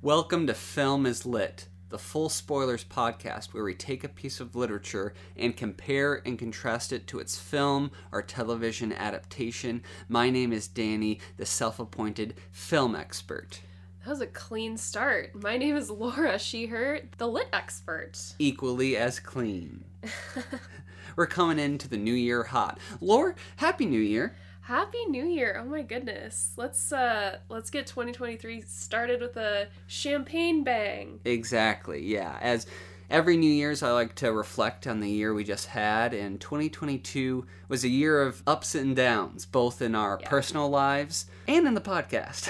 Welcome to Film is Lit, the full spoilers podcast where we take a piece of literature and compare and contrast it to its film or television adaptation. My name is Danny, the self appointed film expert. That was a clean start. My name is Laura Sheher, the lit expert. Equally as clean. We're coming into the new year hot. Laura, Happy New Year. Happy New Year. Oh my goodness. Let's uh let's get 2023 started with a champagne bang. Exactly, yeah. As every New Year's, I like to reflect on the year we just had, and 2022 was a year of ups and downs, both in our Yeah. personal lives and in the podcast.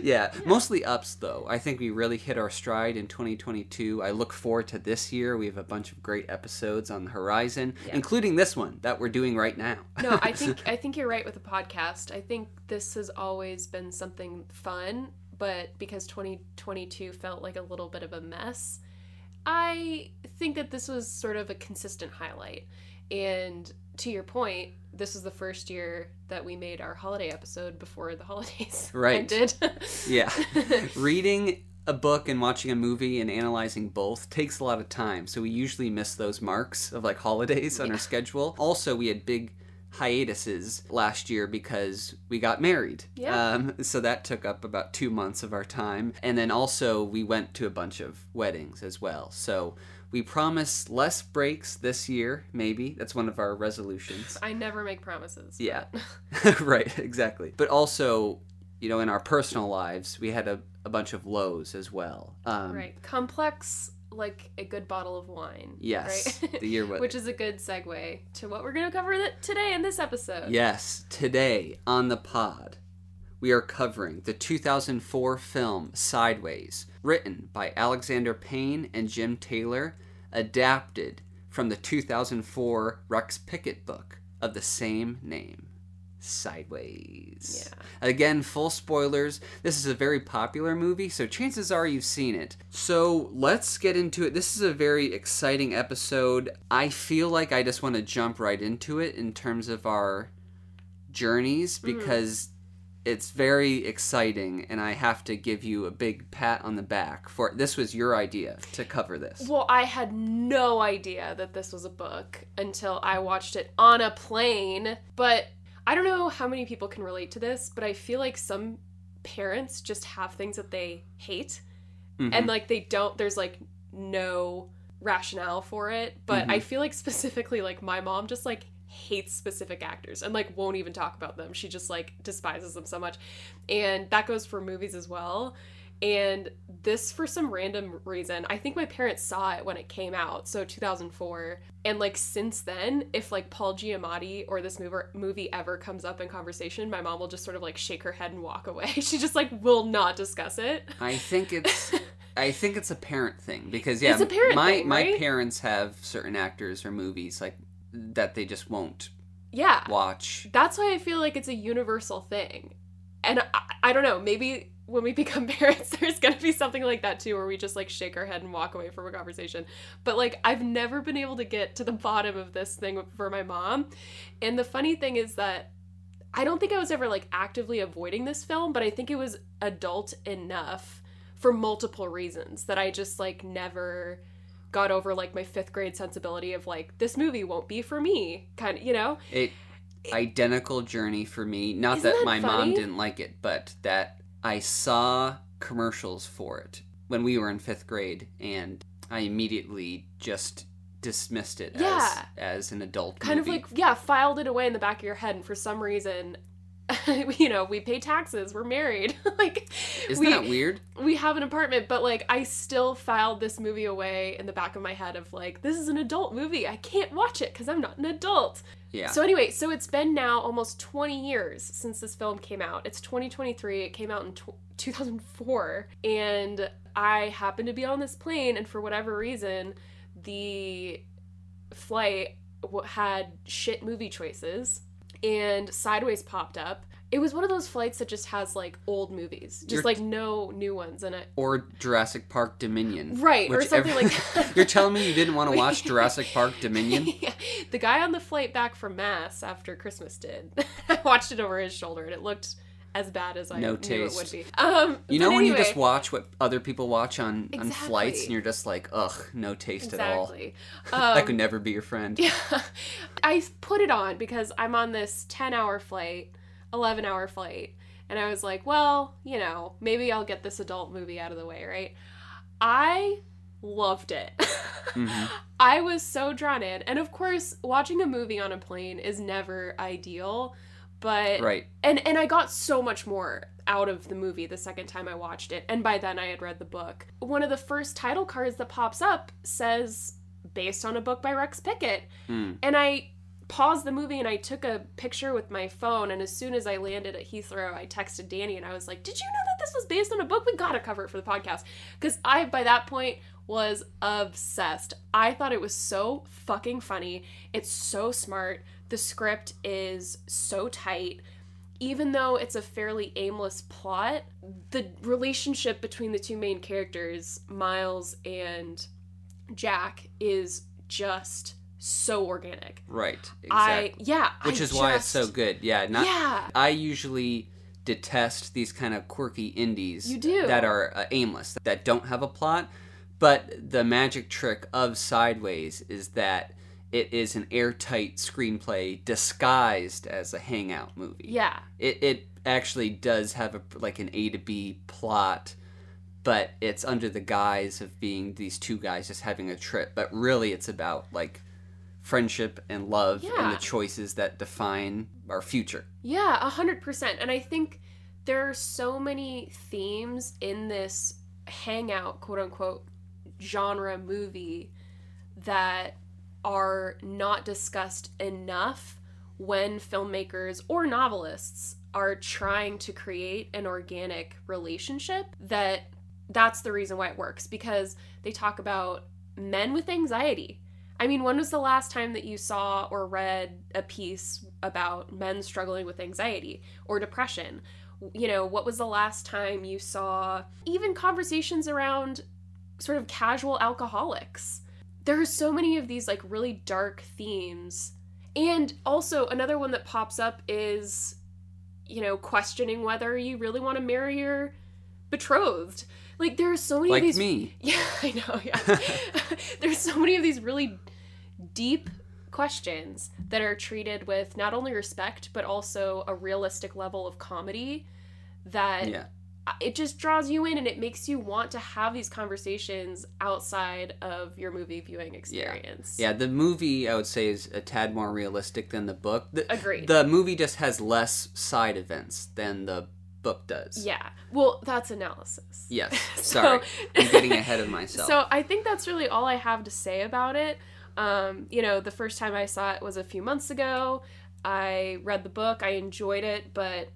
yeah, mostly ups, though. I think we really hit our stride in 2022. I look forward to this year. We have a bunch of great episodes on the horizon, Yeah. including this one that we're doing right now. No, I think I think you're right with the podcast. I think this has always been something fun, but because 2022 felt like a little bit of a mess, I think that this was sort of a consistent highlight. And to your point, this was the first year that we made our holiday episode before the holidays Right. ended. Yeah. Reading a book and watching a movie and analyzing both takes a lot of time. So we usually miss those marks of like holidays on our schedule. Also, we had big hiatuses last year because we got married. Yeah. Um, so that took up about two months of our time. And then also, we went to a bunch of weddings as well. So we promise less breaks this year, maybe. That's one of our resolutions. I never make promises. Yeah. right, exactly. But also, you know, in our personal lives, we had a, a bunch of lows as well. Um, right. Complex like a good bottle of wine. Yes. Right? The year. Which is a good segue to what we're going to cover th- today in this episode. Yes, today on the pod, we are covering the 2004 film Sideways, written by Alexander Payne and Jim Taylor, adapted from the 2004 Rex Pickett book of the same name. Sideways. Yeah. Again, full spoilers. This is a very popular movie, so chances are you've seen it. So let's get into it. This is a very exciting episode. I feel like I just want to jump right into it in terms of our journeys mm-hmm. because it's very exciting, and I have to give you a big pat on the back for this was your idea to cover this. Well, I had no idea that this was a book until I watched it on a plane. But I don't know how many people can relate to this, but I feel like some parents just have things that they hate Mhm. and like they don't there's like no rationale for it but Mm-hmm. i feel like specifically like my mom just like hates specific actors and like won't even talk about them she just like despises them so much and that goes for movies as well and this for some random reason i think my parents saw it when it came out so 2004 and like since then if like paul giamatti or this movie, movie ever comes up in conversation my mom will just sort of like shake her head and walk away she just like will not discuss it I think it's I think it's a parent thing because yeah, It's a parent my thing, my right? parents have certain actors or movies like that they just won't yeah watch. that's why I feel like it's a universal thing. And I, I don't know, maybe when we become parents, there's gonna be something like that too, where we just like shake our head and walk away from a conversation. But like, I've never been able to get to the bottom of this thing for my mom. And the funny thing is that I don't think I was ever like actively avoiding this film, but I think it was adult enough for multiple reasons that I just like never got over like my fifth grade sensibility of like this movie won't be for me kind of you know It identical journey for me. Not that, that my mom didn't like it, but that I saw commercials for it when we were in fifth grade, and I immediately just dismissed it Yeah. as as an adult kind movie. of like yeah filed it away in the back of your head and for some reason you know we pay taxes we're married like Isn't we, that weird? we have an apartment but like i still filed this movie away in the back of my head of like this is an adult movie i can't watch it because i'm not an adult Yeah. so anyway so it's been now almost 20 years since this film came out. It's 2023 it came out in tw 2004 and i happened to be on this plane and for whatever reason the flight had shit movie choices and sideways popped up it was one of those flights that just has like old movies just You're- like no new ones in it or Jurassic Park Dominion. Right, or something every- like You're telling me you didn't want to watch Jurassic Park Dominion? Yeah. The guy on the flight back from Mass after Christmas did. I watched it over his shoulder and it looked as bad as I No knew taste. it would be. Um, You know when you just watch what other people watch on, on flights and you're just like, ugh, no taste at all. exactly. That Um, could never be your friend. Yeah. I put it on because I'm on this 10 hour flight, 11 hour flight. And I was like, well, you know, maybe I'll get this adult movie out of the way, right? I loved it. Mhm. I was so drawn in. And of course, watching a movie on a plane is never ideal, but Right. and and I got so much more out of the movie the second time I watched it. And by then I had read the book. One of the first title cards that pops up says based on a book by Rex Pickett. Mm. And I paused the movie and I took a picture with my phone and as soon as I landed at Heathrow, I texted Danny and I was like, "Did you know that this was based on a book? We got to cover it for the podcast." Cuz I by that point was obsessed. I thought it was so fucking funny. It's so smart. The script is so tight even though it's a fairly aimless plot, the relationship between the two main characters, Miles and Jack, is just so organic. Right. Exactly. I yeah, Which I is why it's so good. Yeah. Not. yeah, I usually detest these kind of quirky indies You do. that are uh, aimless, that don't have a plot. But the magic trick of Sideways is that it is an airtight screenplay disguised as a hangout movie. yeah, It, it actually does have a like an A to B plot, but it's under the guise of being these two guys just having a trip. But really, it's about like friendship and love and the choices that define our future. yeah, a hundred percent. And I think there are so many themes in this hangout, quote unquote, genre movie that are not discussed enough when filmmakers or novelists are trying to create an organic relationship that that's the reason why it works because they talk about men with anxiety. I mean, when was the last time that you saw or read a piece about men struggling with anxiety or depression? You know, what was the last time you saw even conversations around sort of casual alcoholics? There are so many of these like really dark themes. And also, another one that pops up is, you know, questioning whether you really want to marry your betrothed. Like, there are so many Like of these. me. Yeah, I know. Yeah, there's so many of these really deep questions that are treated with not only respect but also a realistic level of comedy that Yeah. it just draws you in and it makes you want to have these conversations outside of your movie viewing experience. Yeah, the movie I would say is a tad more realistic than the book. The, Agreed. The movie just has less side events than the book does. Yeah. Well, that's analysis. Yes. So- Sorry. I'm getting ahead of myself. So I think that's really all I have to say about it. Um, you know, the first time I saw it was a few months ago. I read the book, I enjoyed it, but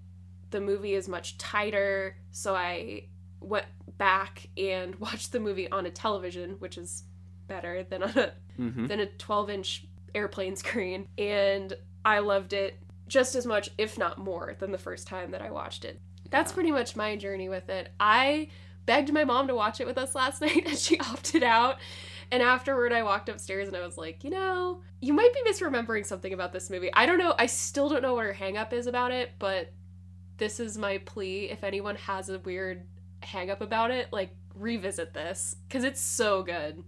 the movie is much tighter, so I went back and watched the movie on a television, which is better than on a hmm than a 12 inch airplane screen, and I loved it just as much, if not more, than the first time that I watched it. That's Yeah. pretty much my journey with it. I begged my mom to watch it with us last night, and she opted out. And afterward, I walked upstairs and I was like, you know, you might be misremembering something about this movie. I don't know. I still don't know what her hangup is about it, but this is my plea. If anyone has a weird hangup about it, like, revisit this because it's so good.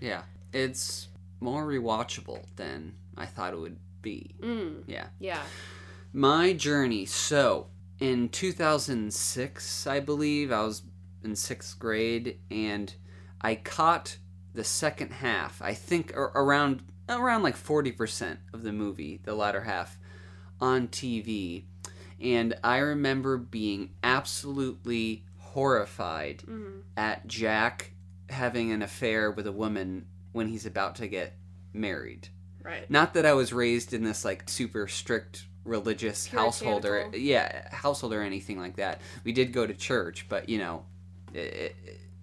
Yeah. It's more rewatchable than I thought it would be. Mm, Yeah. yeah. My journey. So, in 2006, I believe, I was in sixth grade, and I caught the second half. I think around around like 40% of the movie, the latter half, on TV, and I remember being absolutely horrified Mm, at Jack having an affair with a woman when he's about to get married. right. Not that I was raised in this like super strict religious household or Puritanical. yeah, household or anything like that. We did go to church, but you know, it,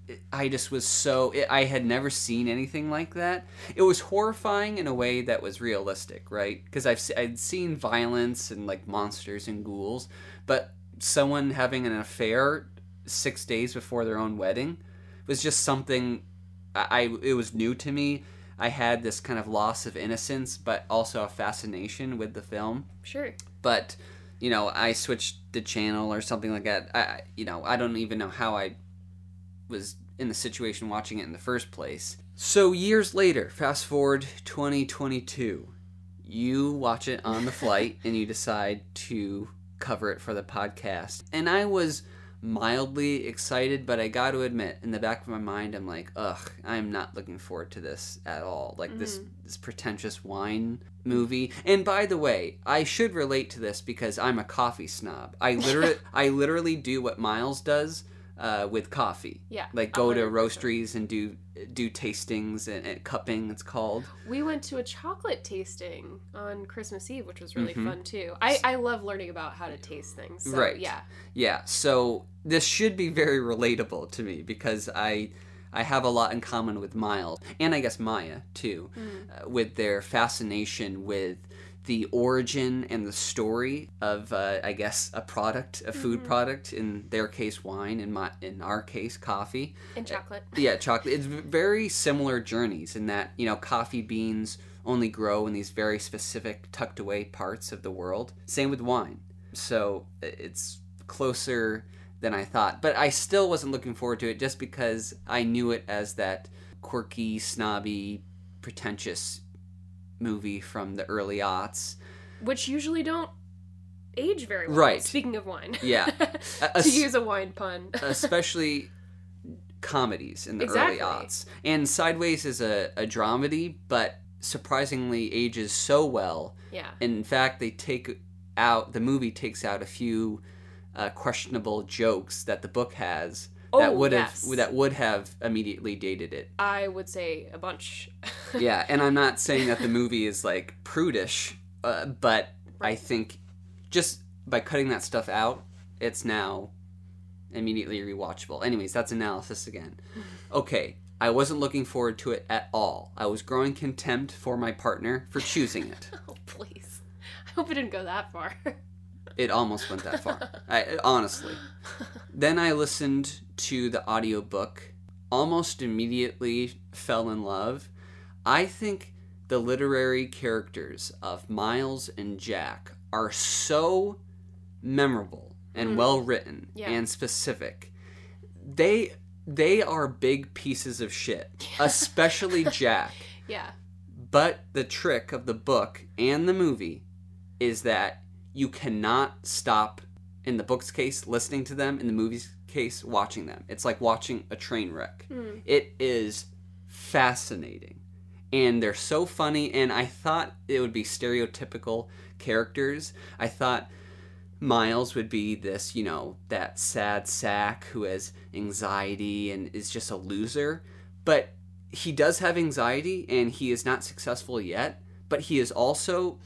it, I just was so it, I had never seen anything like that. It was horrifying in a way that was realistic, right? Because I've I'd seen violence and like monsters and ghouls, but someone having an affair six days before their own wedding was just something I, I it was new to me. I had this kind of loss of innocence, but also a fascination with the film. Sure. But you know, I switched the channel or something like that. I, you know, I don't even know how I was in the situation watching it in the first place. So years later, fast forward 2022, you watch it on the flight and you decide to cover it for the podcast. And I was mildly excited, but I got to admit, in the back of my mind, I'm like, ugh, I'm not looking forward to this at all. Like this mm. this pretentious wine movie. And by the way, I should relate to this because I'm a coffee snob. I literally I literally do what Miles does uh, with coffee. Yeah. Like go to 100%. roasteries and do do tastings and, and cupping. It's called. We went to a chocolate tasting on Christmas Eve, which was really Mhm. fun too. I, I love learning about how to taste things. So, Right. Yeah. Yeah. So this should be very relatable to me because I I have a lot in common with Miles and I guess Maya too, uh, with their fascination with the origin and the story of uh, I guess a product, a food product. In their case, wine. In my in our case, coffee. And chocolate. Yeah, chocolate. It's very similar journeys in that, you know, coffee beans only grow in these very specific tucked away parts of the world. Same with wine. So it's closer than I thought. But I still wasn't looking forward to it just because I knew it as that quirky, snobby, pretentious movie from the early aughts. Which usually don't age very well. Right. Speaking of wine. Yeah. To use a wine pun. especially comedies in the Exactly. early aughts. And Sideways is a, a dramedy, but surprisingly ages so well. yeah. In fact, they take out the movie takes out a few uh, questionable jokes that the book has that Oh, would yes. have that would have immediately dated it. I would say a bunch. yeah, and I'm not saying that the movie is like prudish, uh, but I think just by cutting that stuff out, it's now immediately rewatchable. Anyways, that's analysis again. Okay, I wasn't looking forward to it at all. I was growing contempt for my partner for choosing it. oh, please. I hope it didn't go that far. It almost went that far. I, honestly. Then I listened to the audiobook, almost immediately fell in love. I think the literary characters of Miles and Jack are so memorable and hmm. well written Yeah. and specific. They they are big pieces of shit, especially Jack. yeah. But the trick of the book and the movie is that you cannot stop, in the book's case, listening to them, in the movie's case, watching them. It's like watching a train wreck. Hmm. It is fascinating. And they're so funny, and I thought it would be stereotypical characters. I thought Miles would be this, you know, that sad sack who has anxiety and is just a loser. But he does have anxiety and he is not successful yet. But he is also,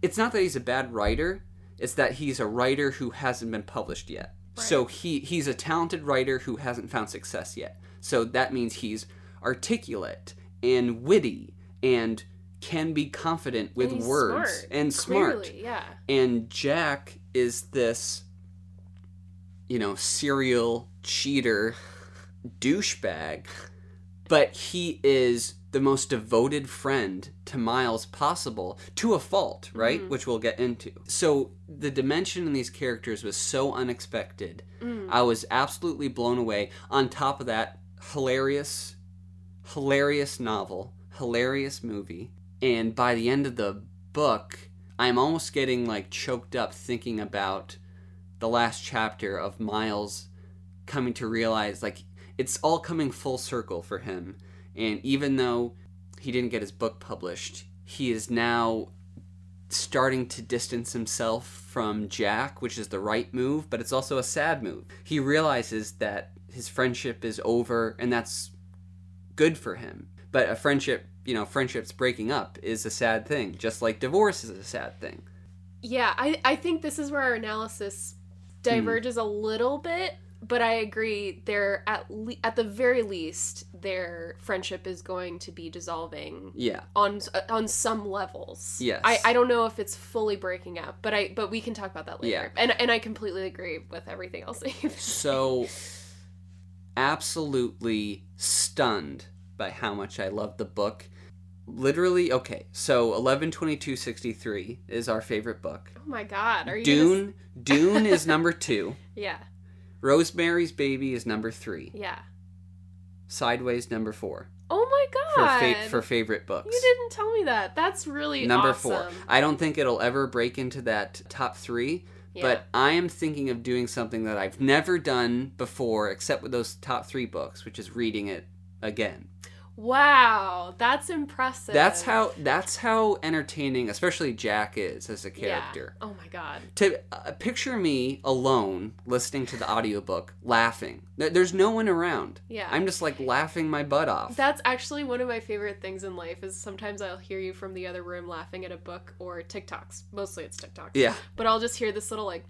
it's not that he's a bad writer, it's that he's a writer who hasn't been published yet. So he, he's a talented writer who hasn't found success yet. So that means he's articulate and witty and can be confident with And words smart, and smart. Clearly, yeah. And Jack is this, you know, serial cheater douchebag, but he is the most devoted friend to Miles possible to a fault, right? Mm-hmm. Which we'll get into. So the dimension in these characters was so unexpected. Mm. I was absolutely blown away. On top of that, hilarious, hilarious novel, hilarious movie. And by the end of the book, I'm almost getting like choked up thinking about the last chapter of Miles coming to realize like it's all coming full circle for him. And even though he didn't get his book published, he is now starting to distance himself from Jack, which is the right move, but it's also a sad move. He realizes that his friendship is over and that's good for him. But a friendship, you know, friendships breaking up is a sad thing, just like divorce is a sad thing. Yeah, I, I think this is where our analysis Hmm. diverges a little bit, but I agree. They're at le- at the very least, their friendship is going to be dissolving Yeah. on uh, on some levels. Yes. I, I don't know if it's fully breaking up, but I but we can talk about that later. Yeah. And and I completely agree with everything else that you've So absolutely stunned by how much I love the book. literally okay. So eleven twenty two sixty three is our favorite book. Oh my god, are you Dune Dune is number two. Yeah, Rosemary's Baby is number three. yeah. Sideways number four Oh my for god. fa- for favorite books. you didn't tell me that. That's really number awesome. four. I don't think it'll ever break into that top three. Yeah. But I am thinking of doing something that I've never done before, except with those top three books, which is reading it again. Wow, that's impressive. That's how that's how entertaining, especially Jack is as a character. Yeah. Oh my god. To uh, picture me alone listening to the audiobook, laughing. There's no one around. Yeah. I'm just like laughing my butt off. That's actually one of my favorite things in life is sometimes I'll hear you from the other room laughing at a book or TikToks. Mostly it's TikToks. yeah, But I'll just hear this little like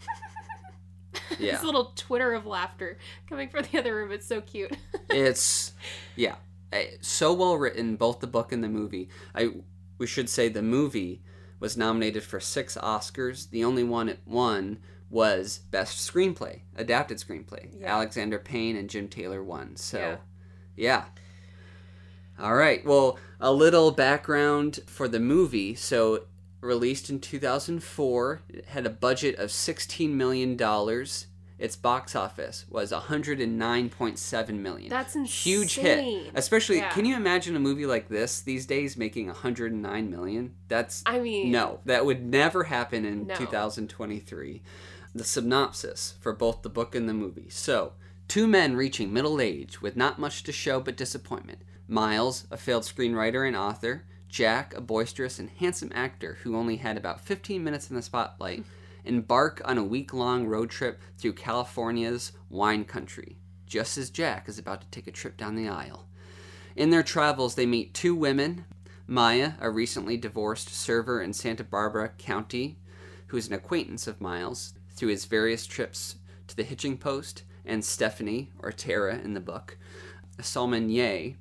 yeah. this little twitter of laughter coming from the other room. It's so cute. it's yeah Eh, so well written both the book and the movie. I we should say the movie was nominated for six oscars. The only one it won was best screenplay adapted screenplay. Yeah. alexander payne and jim taylor won. So Yeah. yeah. All right. Well a little background for the movie. So released in 2004 it had a budget of 16 million dollars its box office was 109.7 million. That's insane. huge hit. especially Yeah. can you imagine a movie like this these days making 109 million? That's I mean no. That would never happen in No. 2023 the synopsis for both the book and the movie. So two men reaching middle age with not much to show but disappointment. Miles a failed screenwriter and author. Jack a boisterous and handsome actor who only had about 15 minutes in the spotlight embark on a week-long road trip through california's wine country just as jack is about to take a trip down the aisle. In their travels, they meet two women Maya, a recently divorced server in Santa Barbara County, who is an acquaintance of Miles through his various trips to the hitching post, and Stephanie, or Tara in the book, a sommelier,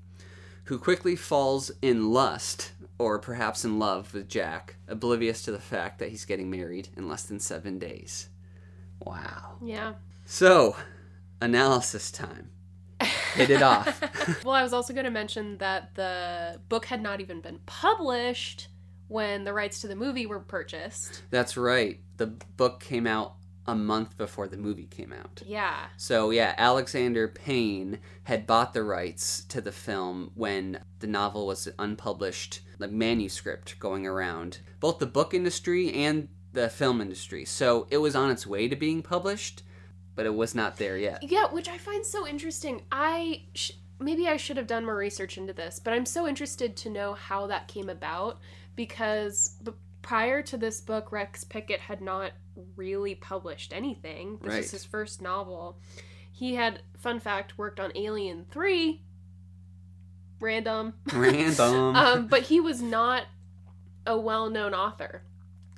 who quickly falls in lust, or perhaps in love, with Jack, oblivious to the fact that he's getting married in less than seven days. Wow. Yeah. So, analysis time. Hit it off. Well, I was also going to mention that the book had not even been published when the rights to the movie were purchased. That's right. The book came out a month before the movie came out. Yeah. So, yeah, Alexander Payne had bought the rights to the film when the novel was unpublished, like manuscript going around both the book industry and the film industry. So, it was on its way to being published, but it was not there yet. Yeah, which I find so interesting. I sh- maybe I should have done more research into this, but I'm so interested to know how that came about because prior to this book, Rex Pickett had not really published anything. This Right. was his first novel. He had, fun fact, worked on Alien 3. Random. Random. um, but he was not a well known author.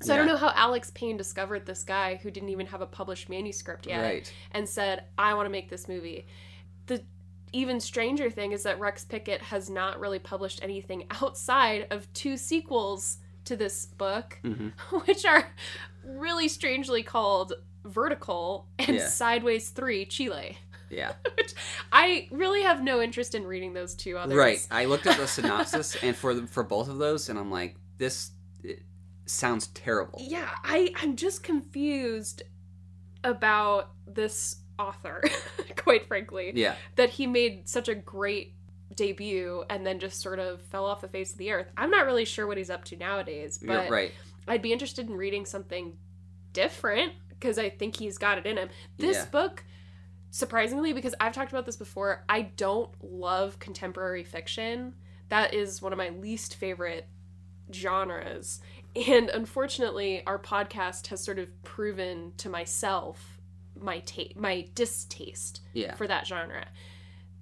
So I don't know how Alex Payne discovered this guy who didn't even have a published manuscript yet right. and said, I want to make this movie. The even stranger thing is that Rex Pickett has not really published anything outside of two sequels to this book, hmm which are really strangely called Vertical and Yeah. Sideways 3 Chile. Yeah. Which I really have no interest in reading those two others. Right. I looked at the synopsis and for the, for both of those and I'm like this it sounds terrible. Yeah, I I'm just confused about this author, quite frankly. Yeah. That he made such a great debut and then just sort of fell off the face of the earth. I'm not really sure what he's up to nowadays, You're but right. I'd be interested in reading something different because I think he's got it in him. This Yeah. book surprisingly because I've talked about this before, I don't love contemporary fiction. That is one of my least favorite genres. And unfortunately, our podcast has sort of proven to myself my ta- my distaste Yeah. for that genre.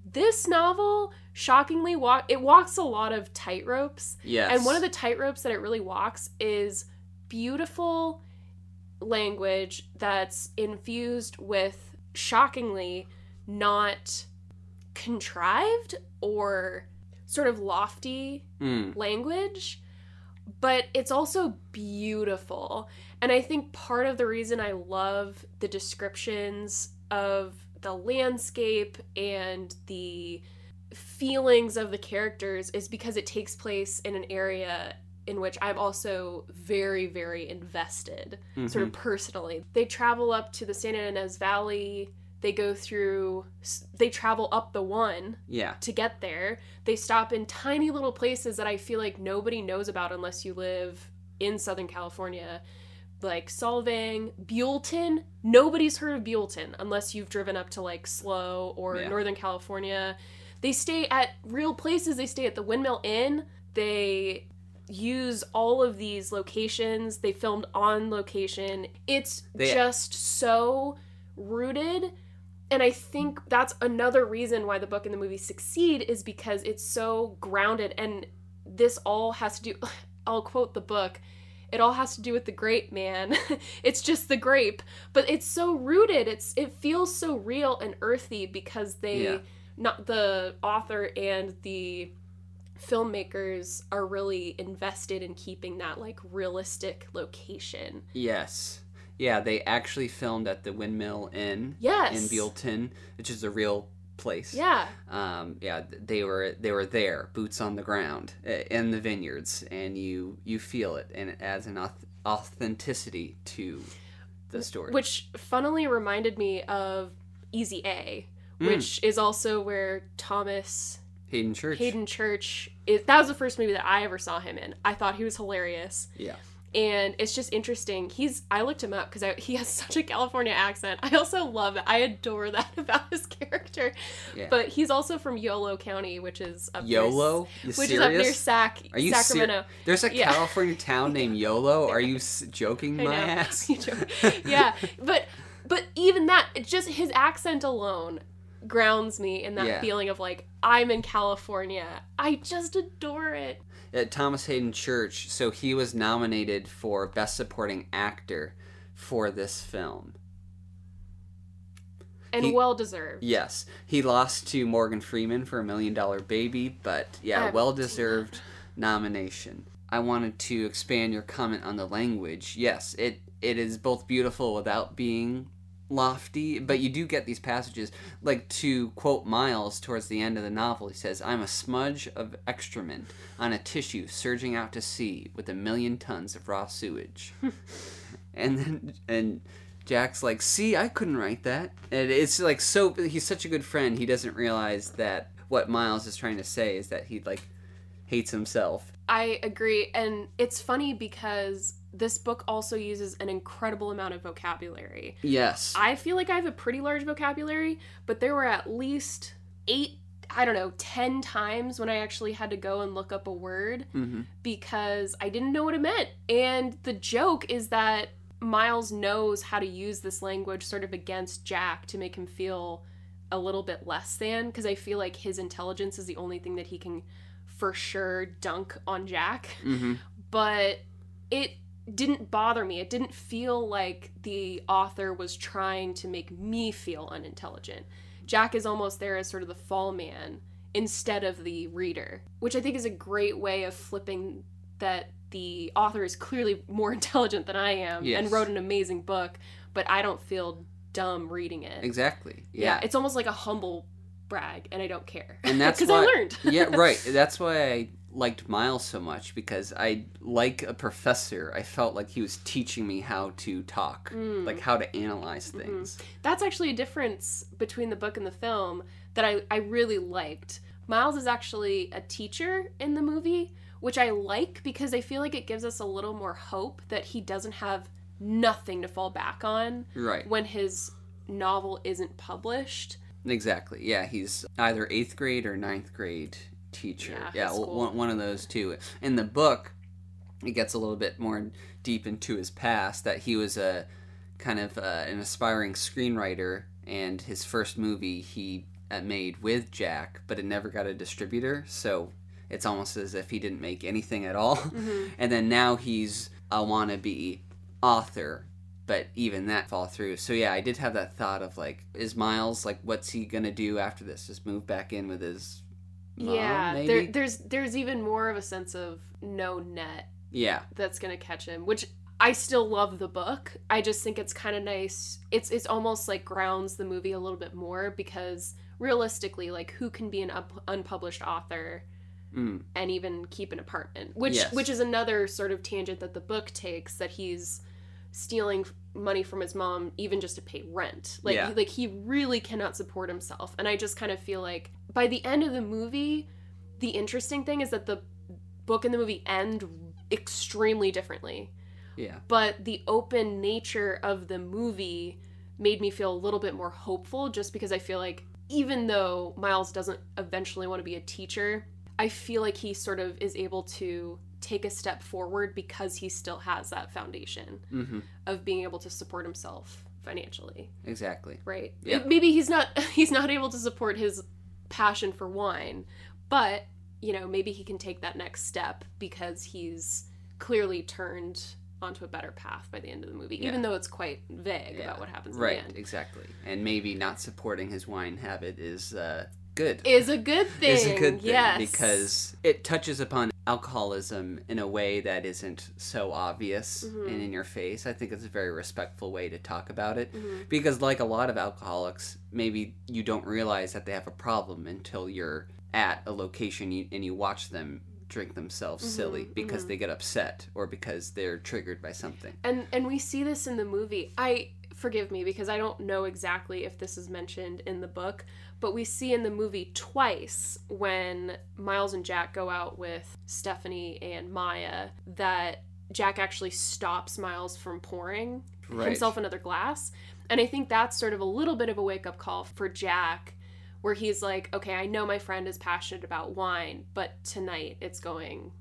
This novel shockingly walk it walks a lot of tightropes. Yes. And one of the tightropes that it really walks is beautiful language that's infused with shockingly not contrived or sort of lofty Mm. language, but it's also beautiful. And I think part of the reason I love the descriptions of the landscape and the feelings of the characters is because it takes place in an area in which I'm also very, very invested, sort of mm-hmm. personally. They travel up to the Santa Ynez Valley. They go through, they travel up the one Yeah. to get there. They stop in tiny little places that I feel like nobody knows about unless you live in Southern California. Like Solvang, Buellton. Nobody's heard of Buellton unless you've driven up to like SLO or Yeah. Northern California. They stay at real places. They stay at the Windmill Inn. They use all of these locations. They filmed on location. It's They- just so rooted and I think that's another reason why the book and the movie succeed is because it's so grounded and this all has to do I'll quote the book it all has to do with the grape man it's just the grape but it's so rooted it's it feels so real and earthy because they Yeah. Not the author and the filmmakers are really invested in keeping that like realistic location Yes. Yeah, they actually filmed at the Windmill Inn yes in Buellton, which is a real place. yeah Um, yeah, they were they were there, boots on the ground, in the vineyards, and you you feel it, and it adds an authenticity to the story. Which funnily reminded me of Easy A, Mm. which is also where Thomas Haden Church. Haden Church is. That was the first movie that I ever saw him in. I thought he was hilarious. Yeah. And it's just interesting. He's I looked him up because he has such a California accent. I also love it. I adore that about his character. Yeah. But he's also from Yolo County, which is up Yolo? Near, which is up near? Sac Are you ser- Sacramento. There's a Yeah. California town named Yolo. Are you s- joking my ass? Yeah, but but even that, just his accent alone grounds me in that Yeah. feeling of like I'm in California. I just adore it. At Thomas Haden Church, so he was nominated for Best Supporting Actor for this film. And He- well deserved. Yes, he lost to Morgan Freeman for a Million Dollar Baby, but yeah, well deserved nomination. I wanted to expand your comment on the language. Yes, it it is both beautiful without being lofty, but you do get these passages like to quote Miles towards the end of the novel. He says, "I'm a smudge of excrement on a tissue surging out to sea with a million tons of raw sewage." and then and Jack's like, "See, I couldn't write that." And it's like so he's such a good friend. He doesn't realize that what Miles is trying to say is that he like hates himself. I agree. And it's funny because this book also uses an incredible amount of vocabulary. Yes. I feel like I have a pretty large vocabulary, but there were at least eight, I don't know, 10 times when I actually had to go and look up a word hmm because I didn't know what it meant. And the joke is that Miles knows how to use this language sort of against Jack to make him feel a little bit less than because I feel like his intelligence is the only thing that he can for sure dunk on Jack. hmm But it didn't bother me. It didn't feel like the author was trying to make me feel unintelligent. Jack is almost there as sort of the fall man instead of the reader, which I think is a great way of flipping that the author is clearly more intelligent than I am Yes. and wrote an amazing book, but I don't feel dumb reading it. Exactly. Yeah. Yeah. it's almost like a humble brag, and I don't care. And that's because I why- learned. yeah, right. That's why I liked Miles so much because I like a professor. I felt like he was teaching me how to talk, Mm. like how to analyze things. That's actually a difference between the book and the film that I, I really liked. Miles is actually a teacher in the movie, which I like because I feel like it gives us a little more hope that he doesn't have nothing to fall back on Right. when his novel isn't published. Exactly. Yeah, he's either eighth grade or ninth grade teacher. Yeah, Yeah, one, one of those two. In the book, it gets a little bit more deep into his past that he was a kind of uh, an aspiring screenwriter, and his first movie he uh, made with Jack, but it never got a distributor. So it's almost as if he didn't make anything at all. And then now he's a wannabe author, but even that fall through. So yeah, I did have that thought of like, is Miles like, what's he gonna do after this? Just move back in with his mom, yeah, maybe? there, there's there's even more of a sense of no net yeah, that's gonna catch him, which I still love the book. I just think it's kind of nice. It's it's almost like grounds the movie a little bit more because realistically, like who can be an up- unpublished author Mm. and even keep an apartment, which Yes. which is another sort of tangent that the book takes that he's stealing money from his mom even just to pay rent. Like Yeah. like he really cannot support himself. And I just kind of feel like by the end of the movie, the interesting thing is that the book and the movie end extremely differently. Yeah. But the open nature of the movie made me feel a little bit more hopeful just because I feel like even though Miles doesn't eventually want to be a teacher, I feel like he sort of is able to take a step forward because he still has that foundation hmm of being able to support himself financially, Exactly. right? Yeah. Maybe he's not he's not able to support his passion for wine, but you know, maybe he can take that next step because he's clearly turned onto a better path by the end of the movie, Yeah. even though it's quite vague Yeah. about what happens Right. in the end. Exactly. And maybe not supporting his wine habit is uh, good. Is a good thing. is a good thing yes. because it touches upon alcoholism in a way that isn't so obvious Mhm. and in your face. I think it's a very respectful way to talk about it Mhm. because like a lot of alcoholics, maybe you don't realize that they have a problem until you're at a location and you watch them drink themselves silly Mhm, because mhm. they get upset or because they're triggered by something. And and we see this in the movie. I forgive me because I don't know exactly if this is mentioned in the book, but we see in the movie twice when Miles and Jack go out with Stephanie and Maya that Jack actually stops Miles from pouring Right. himself another glass. And I think that's sort of a little bit of a wake up call for Jack where he's like, okay, I know my friend is passionate about wine, but tonight it's going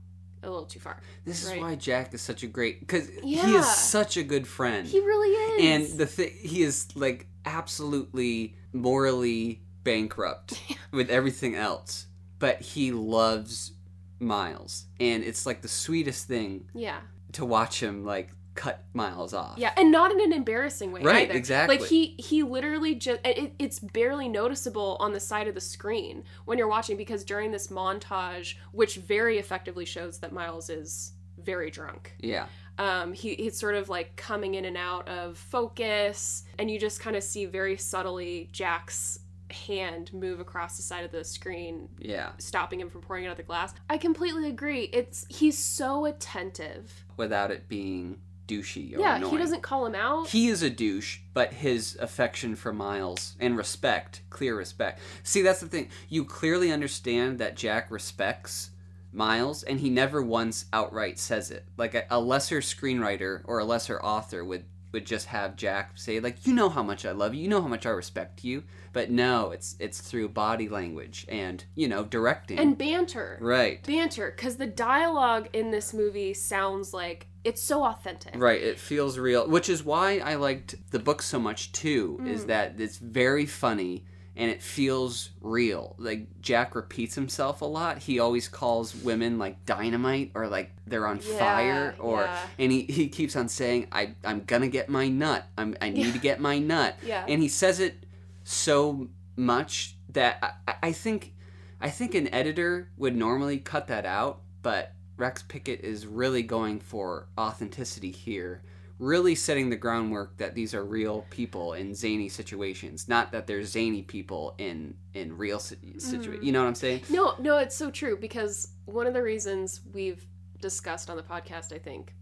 a little too far. This is why Jack is such a great because he is such a good friend. He really is. and the thing he is like absolutely morally bankrupt with everything else but he loves miles and it's like the sweetest thing yeah. to watch him like cut miles off Yeah, and not in an embarrassing way. Right, either. exactly. Like he he literally just it, it's barely noticeable on the side of the screen when you're watching because during this montage, which very effectively shows that Miles is very drunk. yeah Um, he he's sort of like coming in and out of focus, and you just kind of see very subtly Jack's hand move across the side of the screen yeah stopping him from pouring another glass i completely agree it's he's so attentive without it being douchey or yeah annoying. he doesn't call him out he is a douche, but his affection for Miles and respect, clear respect. See, that's the thing. You clearly understand that Jack respects Miles, and he never once outright says it. Like a, a lesser screenwriter or a lesser author would would just have Jack say like, "You know how much I love you. You know how much I respect you." But no, it's it's through body language and you know directing. and banter right. banter because the dialogue in this movie sounds like it's so authentic Right, it feels real, which is why I liked the book so much too. Mm. Is that it's very funny and it feels real. Like Jack repeats himself a lot. He always calls women like dynamite or like they're on Yeah, fire or yeah. and he, he keeps on saying I I'm gonna get my nut. I'm I need to get my nut. Yeah. And he says it so much that I- I think I think an editor would normally cut that out, but Rex Pickett is really going for authenticity here, really setting the groundwork that these are real people in zany situations, not that they're zany people in in real situations. Mm-hmm. You know what I'm saying? no no it's so true because one of the reasons we've discussed on the podcast i think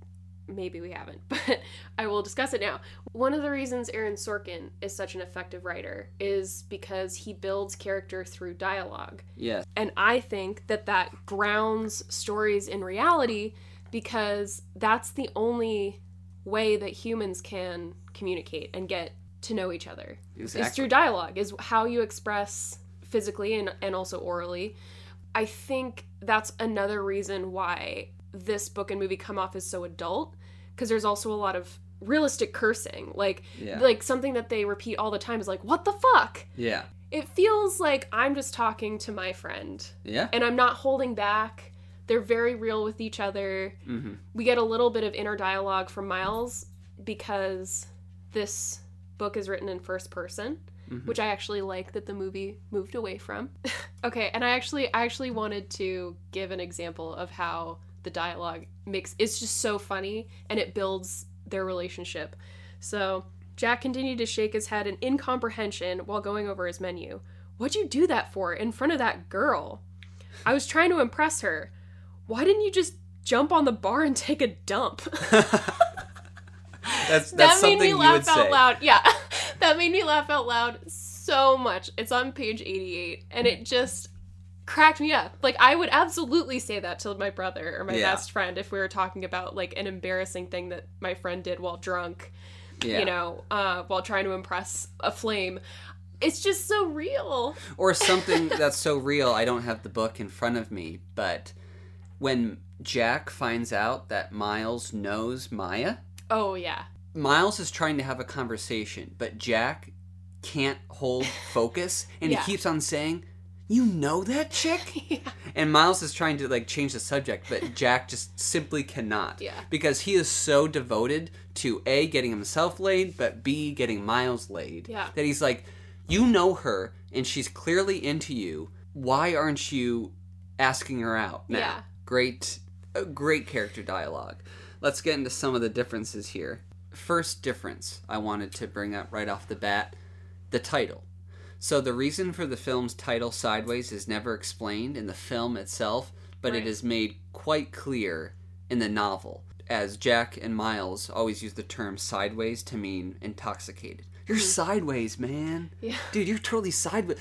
maybe we haven't but i will discuss it now one of the reasons aaron sorkin is such an effective writer is because he builds character through dialogue Yes. And I think that that grounds stories in reality because that's the only way that humans can communicate and get to know each other. Is Exactly. through dialogue, is how you express physically and, and also orally. I think that's another reason why this book and movie come off as so adult because there's also a lot of realistic cursing. Like Yeah. like something that they repeat all the time is like, "What the fuck?" Yeah. It feels like I'm just talking to my friend Yeah. and I'm not holding back. They're very real with each other. hmm We get a little bit of inner dialogue from Miles because this book is written in first person, Mhm. which I actually like that the movie moved away from. okay, and I actually I actually wanted to give an example of how the dialogue makes it's just so funny and it builds their relationship. So, Jack continued to shake his head in incomprehension while going over his menu. What'd you do that for in front of that girl? I was trying to impress her. Why didn't you just jump on the bar and take a dump? That's that's that made me laugh out say. loud. Yeah, that made me laugh out loud so much. It's on page 88, and it just cracked me up. Like, I would absolutely say that to my brother or my Yeah. best friend if we were talking about like an embarrassing thing that my friend did while drunk, Yeah. you know, uh, while trying to impress a flame. It's just so real. or something that's so real i don't have the book in front of me but when jack finds out that miles knows maya Oh, yeah. miles is trying to have a conversation but jack can't hold focus and Yeah. he keeps on saying you know that chick yeah. and miles is trying to like change the subject but jack just simply cannot Yeah. because he is so devoted to a getting himself laid but b getting miles laid Yeah. that he's like you know her and she's clearly into you why aren't you asking her out now Yeah. great great character dialogue let's get into some of the differences here first difference i wanted to bring up right off the bat the title so the reason for the film's title sideways is never explained in the film itself but it Right. is made quite clear in the novel as jack and miles always use the term sideways to mean intoxicated. You're sideways man. Yeah. dude you're totally sideways.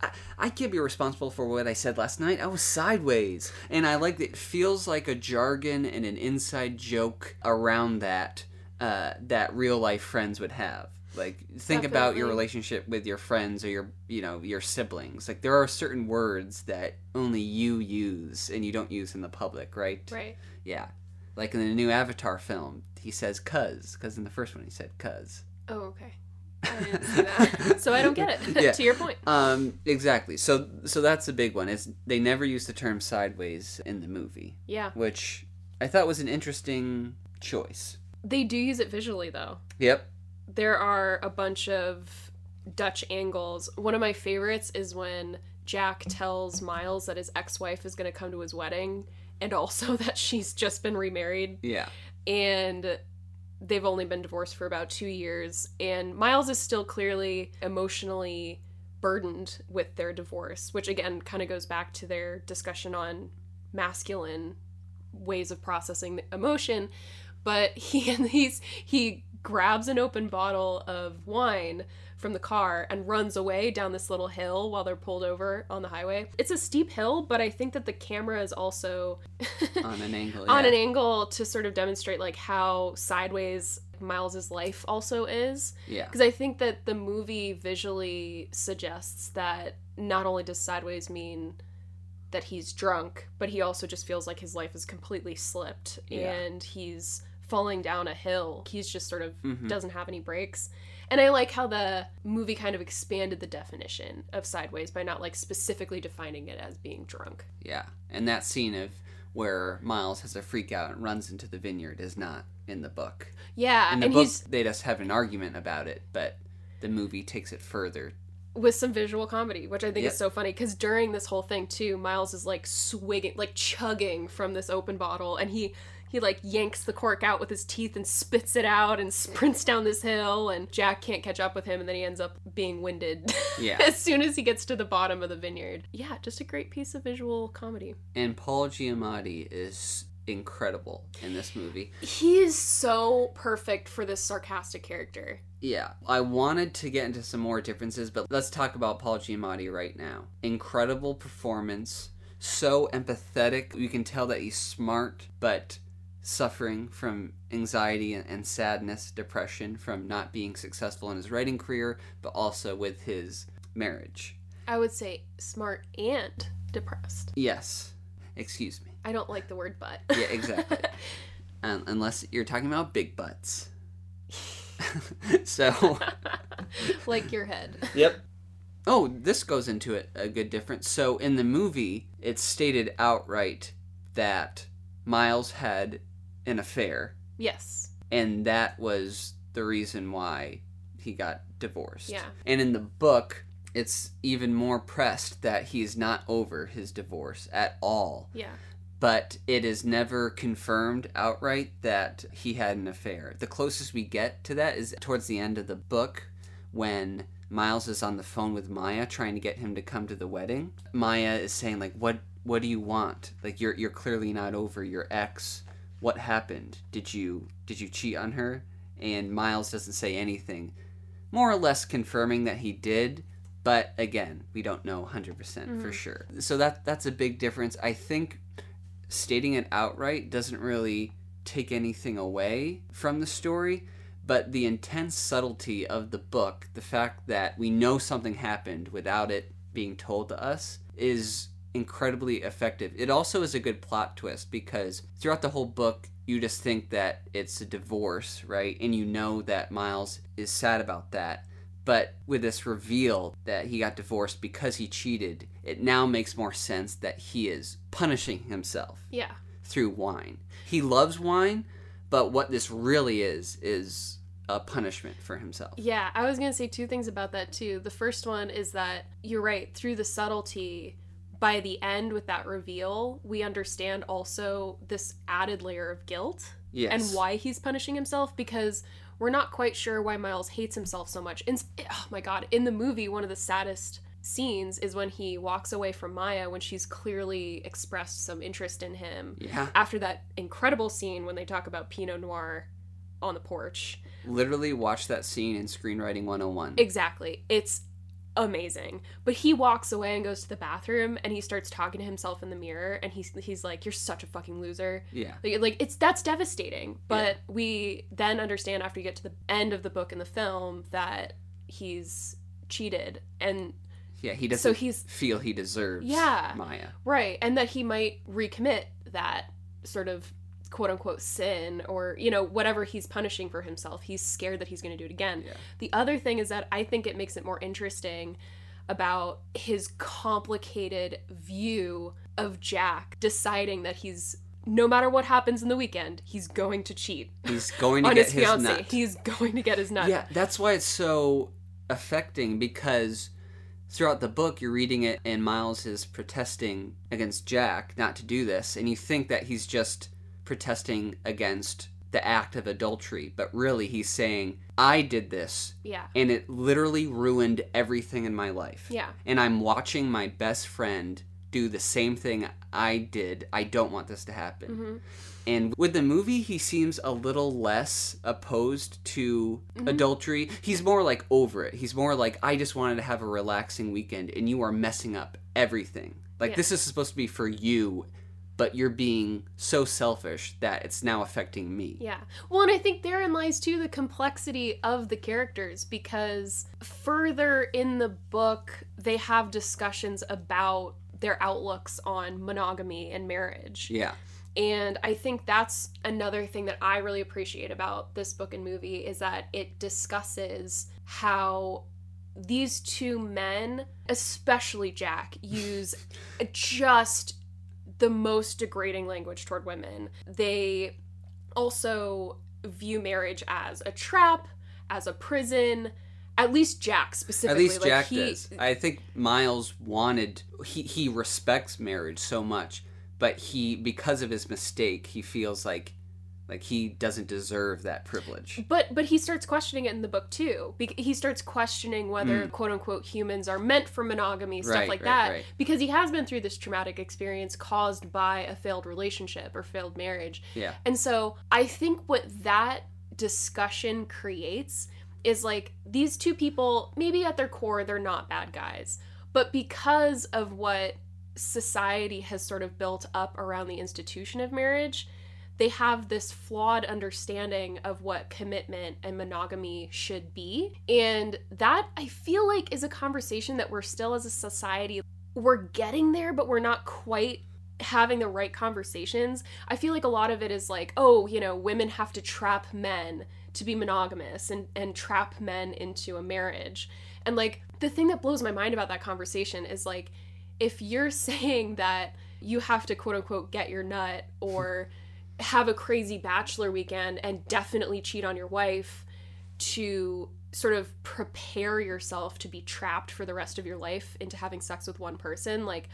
I, I can't be responsible for what i said last night. I was sideways. And i like that it feels like a jargon and an inside joke around that uh, that real life friends would have like think about your relationship with your friends or your you know your siblings like there are certain words that only you use and you don't use in the public right Right. yeah like in the new avatar film he says cuz because in the first one he said cuz Oh, okay. I didn't see that. so I don't get it. Yeah. to your point. um exactly so so that's a big one is they never use the term sideways in the movie Yeah. which i thought was an interesting choice They do use it visually, though. yep there are a bunch of Dutch angles. One of my favorites is when Jack tells Miles that his ex wife is going to come to his wedding and also that she's just been remarried yeah and they've only been divorced for about two years. And Miles is still clearly emotionally burdened with their divorce, which again kind of goes back to their discussion on masculine ways of processing emotion. But he and he's he grabs an open bottle of wine from the car and runs away down this little hill while they're pulled over on the highway. It's a steep hill, but I think that the camera is also on an angle on yeah. an angle to sort of demonstrate like how sideways Miles's life also is yeah because I think that the movie visually suggests that not only does sideways mean that he's drunk, but he also just feels like his life is completely slipped Yeah. and he's falling down a hill. He's just sort of Mhm. doesn't have any brakes. And I like how the movie kind of expanded the definition of sideways by not like specifically defining it as being drunk. Yeah, and that scene of where Miles has a freak out and runs into the vineyard is not in the book. Yeah, In the and book, he's they just have an argument about it, but the movie takes it further. with some visual comedy, which I think Yep. is so funny because during this whole thing too, Miles is like swigging, like chugging from this open bottle, and he he like yanks the cork out with his teeth and spits it out and sprints down this hill, and Jack can't catch up with him, and then he ends up being winded. Yeah. as soon as he gets to the bottom of the vineyard. Yeah, just a great piece of visual comedy. And Paul Giamatti is incredible in this movie. He is so perfect for this sarcastic character. Yeah, I wanted to get into some more differences, but let's talk about Paul Giamatti right now. Incredible performance, so empathetic. You can tell that he's smart, but suffering from anxiety and, and sadness, depression from not being successful in his writing career, but also with his marriage. I would say smart and depressed. Yes, excuse me. I don't like the word butt. Yeah, exactly. um, unless you're talking about big butts. so. like your head. Yep. Oh, this goes into it a good difference. So in the movie, it's stated outright that Miles had an affair, Yes. and that was the reason why he got divorced. Yeah. And in the book, it's even more pressed that he's not over his divorce at all. Yeah. But it is never confirmed outright that he had an affair. The closest we get to that is towards the end of the book when Miles is on the phone with Maya trying to get him to come to the wedding. Maya is saying like what what do you want? Like you're you're clearly not over your ex. What happened? Did you did you cheat on her? And Miles doesn't say anything. More or less confirming that he did, but again, we don't know 100% for mm-hmm. sure. So that that's a big difference. I think stating it outright doesn't really take anything away from the story, but the intense subtlety of the book, the fact that we know something happened without it being told to us, is incredibly effective. It also is a good plot twist because throughout the whole book, you just think that it's a divorce, right? And you know that Miles is sad about that. But with this reveal that he got divorced because he cheated, it now makes more sense that he is punishing himself Yeah. through wine. He loves wine, but what this really is is a punishment for himself. Yeah, I was going to say two things about that too. The first one is that you're right, through the subtlety, by the end with that reveal, we understand also this added layer of guilt Yes. and why he's punishing himself because we're not quite sure why Miles hates himself so much. In, eh, oh my god, in the movie, one of the saddest scenes is when he walks away from Maya when she's clearly expressed some interest in him. Yeah. After that incredible scene when they talk about Pinot Noir on the porch. Literally watch that scene in Screenwriting 101. Exactly. It's amazing. But he walks away and goes to the bathroom and he starts talking to himself in the mirror and he's he's like, You're such a fucking loser. yeah. Like, like it's that's devastating. But we then understand after you get to the end of the book in the film that he's cheated and Yeah, he doesn't so he's feel he deserves Yeah. Maya. right and that he might recommit that sort of quote unquote sin or you know whatever he's punishing for himself he's scared that he's going to do it again Yeah. the other thing is that i think it makes it more interesting about his complicated view of jack deciding that he's no matter what happens in the weekend he's going to cheat He's going to on get his his, nut. he's going to get his nut Yeah, that's why it's so affecting because throughout the book you're reading it and Miles is protesting against Jack not to do this and you think that he's just protesting against the act of adultery, but really he's saying I did this yeah and it literally ruined everything in my life. yeah And I'm watching my best friend do the same thing I did. I don't want this to happen. hmm And with the movie, he seems a little less opposed to Mm-hmm. adultery. He's more like over it. He's more like, I just wanted to have a relaxing weekend, and you are messing up everything. Like, Yeah. this is supposed to be for you, but you're being so selfish that it's now affecting me. Yeah. Well, and I think therein lies too the complexity of the characters because further in the book, they have discussions about their outlooks on monogamy and marriage. Yeah. And I think that's another thing that I really appreciate about this book and movie is that it discusses how these two men, especially Jack, use just the most degrading language toward women. They also view marriage as a trap, as a prison. At least Jack specifically. At least like, Jack he, does. I think Miles wanted, he, he respects marriage so much, but he, because of his mistake, he feels like like he doesn't deserve that privilege. But but he starts questioning it in the book too. Be- he starts questioning whether hmm. quote unquote humans are meant for monogamy, stuff. Right, like right, that, right. because he has been through this traumatic experience caused by a failed relationship or failed marriage. Yeah. And so I think what that discussion creates is like these two people, maybe at their core, they're not bad guys, but because of what society has sort of built up around the institution of marriage, they have this flawed understanding of what commitment and monogamy should be. And that I feel like is a conversation that we're still as a society, we're getting there, but we're not quite having the right conversations. I feel like a lot of it is like, oh, you know, women have to trap men to be monogamous and, and trap men into a marriage. And like the thing that blows my mind about that conversation is like, if you're saying that you have to quote unquote get your nut or have a crazy bachelor weekend and definitely cheat on your wife to sort of prepare yourself to be trapped for the rest of your life into having sex with one person like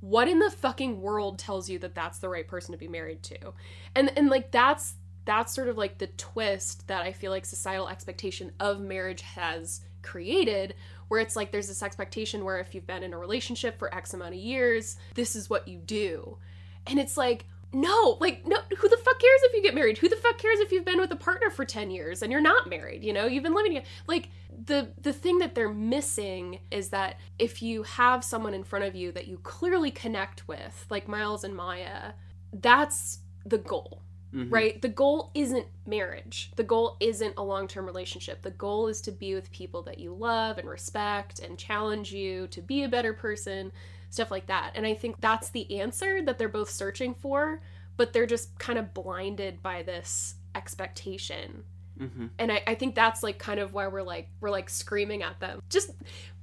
what in the fucking world tells you that that's the right person to be married to and and like that's that's sort of like the twist that i feel like societal expectation of marriage has created where it's like there's this expectation where if you've been in a relationship for X amount of years, this is what you do. And it's like, no, like no who the fuck cares if you get married? Who the fuck cares if you've been with a partner for 10 years and you're not married, you know? You've been living. Like the the thing that they're missing is that if you have someone in front of you that you clearly connect with, like Miles and Maya, that's the goal. Mhm. Right? The goal isn't marriage. The goal isn't a long term relationship. The goal is to be with people that you love and respect and challenge you to be a better person, stuff like that. And I think that's the answer that they're both searching for, but they're just kind of blinded by this expectation. Mhm. And I, I think that's like kind of why we're like we're like screaming at them. Just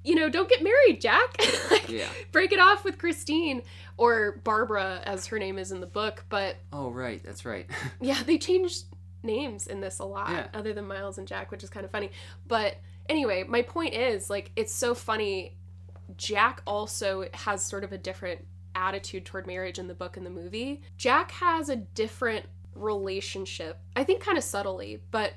you know, don't get married, Jack. like, Yeah. break it off with Christine or Barbara as her name is in the book, but Oh, right. That's right. yeah, they changed names in this a lot, Yeah. other than Miles and Jack, which is kind of funny. But anyway, my point is like it's so funny. Jack also has sort of a different attitude toward marriage in the book and the movie. Jack has a different relationship, I think, kind of subtly, but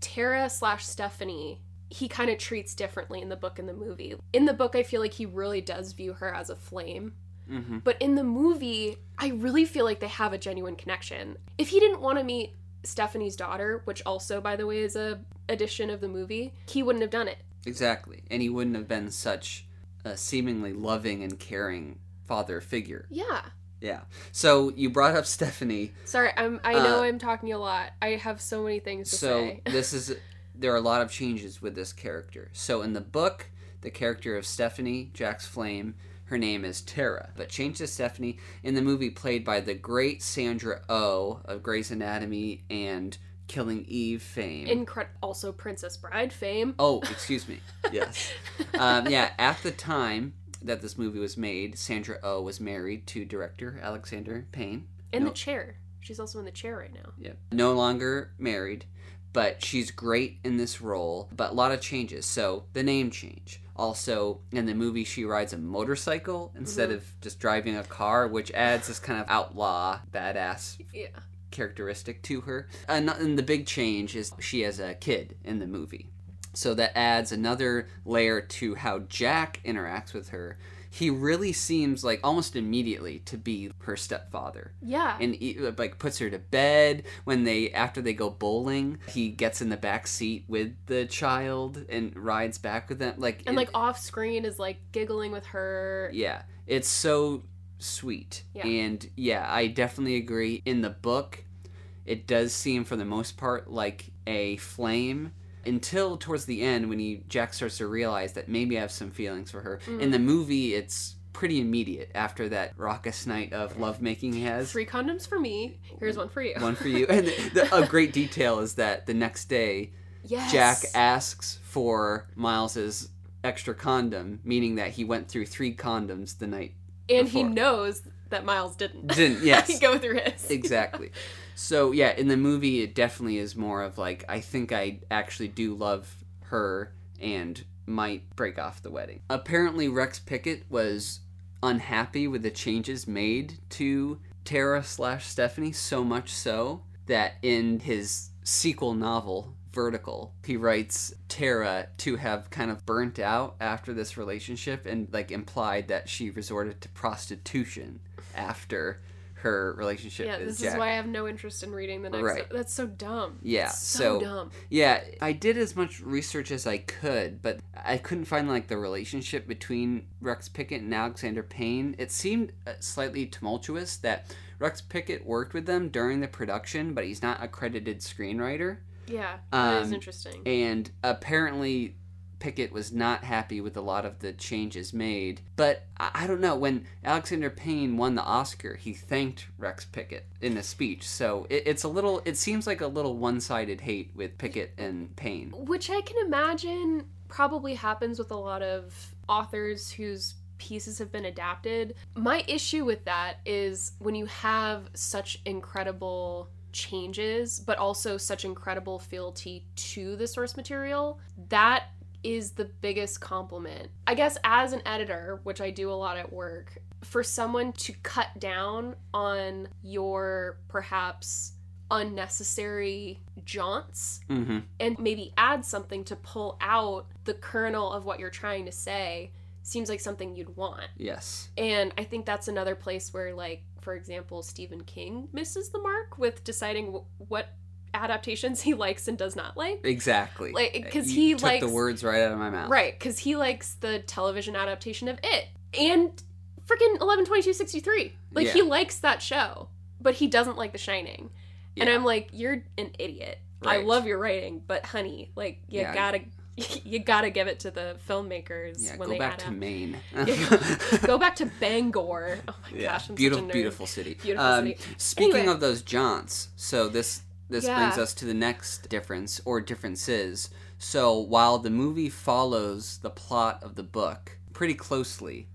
Tara slash Stephanie. He kind of treats differently in the book and the movie. In the book, I feel like he really does view her as a flame. hmm But in the movie, I really feel like they have a genuine connection. If he didn't want to meet Stephanie's daughter, which also by the way is a addition of the movie, he wouldn't have done it. Exactly. And he wouldn't have been such a seemingly loving and caring father figure. Yeah. Yeah. So you brought up Stephanie. Sorry, I'm I know Uh, I'm talking a lot. I have so many things to So say. this is there are a lot of changes with this character. So in the book, the character of Stephanie, Jack's flame, her name is Tara, but changed to Stephanie in the movie played by the great Sandra O oh of Grey's Anatomy and Killing Eve fame. Incre- also Princess Bride fame. Oh, excuse me. Yes. um, yeah, at the time that this movie was made, Sandra O oh was married to director Alexander Payne. in no. the chair. She's also in the chair right now. Yeah. No longer married, but she's great in this role. But a lot of changes. So the name change. Also, in the movie, she rides a motorcycle instead Mhm. of just driving a car, which adds this kind of outlaw, badass Yeah. Characteristic to her. Uh, and, and the big change is she has a kid in the movie. So that adds another layer to how Jack interacts with her. He really seems like almost immediately to be her stepfather Yeah. and he, like puts her to bed when they after they go bowling he gets in the back seat with the child and rides back with them like and it- like off screen is like giggling with her. yeah it's so sweet Yeah. and yeah i definitely agree in the book it does seem for the most part like a flame until towards the end when he jack starts to realize that maybe i have some feelings for her in Mm. the movie it's pretty immediate after that raucous night of lovemaking he has Three condoms for me. Here's one for you. one for you. And the, the, a great detail is that the next day, yes. Jack asks for Miles's extra condom, meaning that he went through three condoms the night. and he knows that Miles didn't. Didn't, yes. go through his. Exactly. So yeah, in the movie, it definitely is more of like I think I actually do love her and might break off the wedding. Apparently, Rex Pickett was unhappy with the changes made to Tara slash Stephanie so much so that in his sequel novel vertical he writes tara to have kind of burnt out after this relationship and like implied that she resorted to prostitution after her relationship yeah, with this Jack. is why I have no interest in reading the next. Right. That's so dumb. Yeah, so, so- dumb. Yeah, I did as much research as I could, but I couldn't find like the relationship between Rex Pickett and Alexander Payne. It seemed uh, slightly tumultuous that Rex Pickett worked with them during the production, but he's not a credited screenwriter. Yeah, that is Um, interesting. And apparently, Pickett was not happy with a lot of the changes made. But I, don't know, when Alexander Payne won the Oscar, he thanked Rex Pickett in a speech. So it, it's a little, it seems like a little one sided hate with Pickett and Payne. Which I can imagine probably happens with a lot of authors whose pieces have been adapted. My issue with that is when you have such incredible changes, but also such incredible fealty to the source material, that is the biggest compliment. I guess as an editor, which I do a lot at work, for someone to cut down on your perhaps unnecessary jaunts Mm-hmm. and maybe add something to pull out the kernel of what you're trying to say seems like something you'd want. Yes. And I think that's another place where, like, for example, Stephen King misses the mark with deciding w- what adaptations he likes and does not like. Exactly. Like because he took likes- the words right out of my mouth. Right, because he likes the television adaptation of It and freaking 112263. Like, he likes that show, but he doesn't like The Shining. And I'm like, you're an idiot. I love your writing, but honey, like, you Yeah. gotta. You gotta give it to the filmmakers Yeah. when Go they back to. Maine. Go back to Bangor. Oh my Yeah, gosh, I'm beautiful, such a nerd. beautiful city. Beautiful um, city. Speaking Anyway. of those jaunts, so this this Yeah. brings us to the next difference or differences. So while the movie follows the plot of the book pretty closely,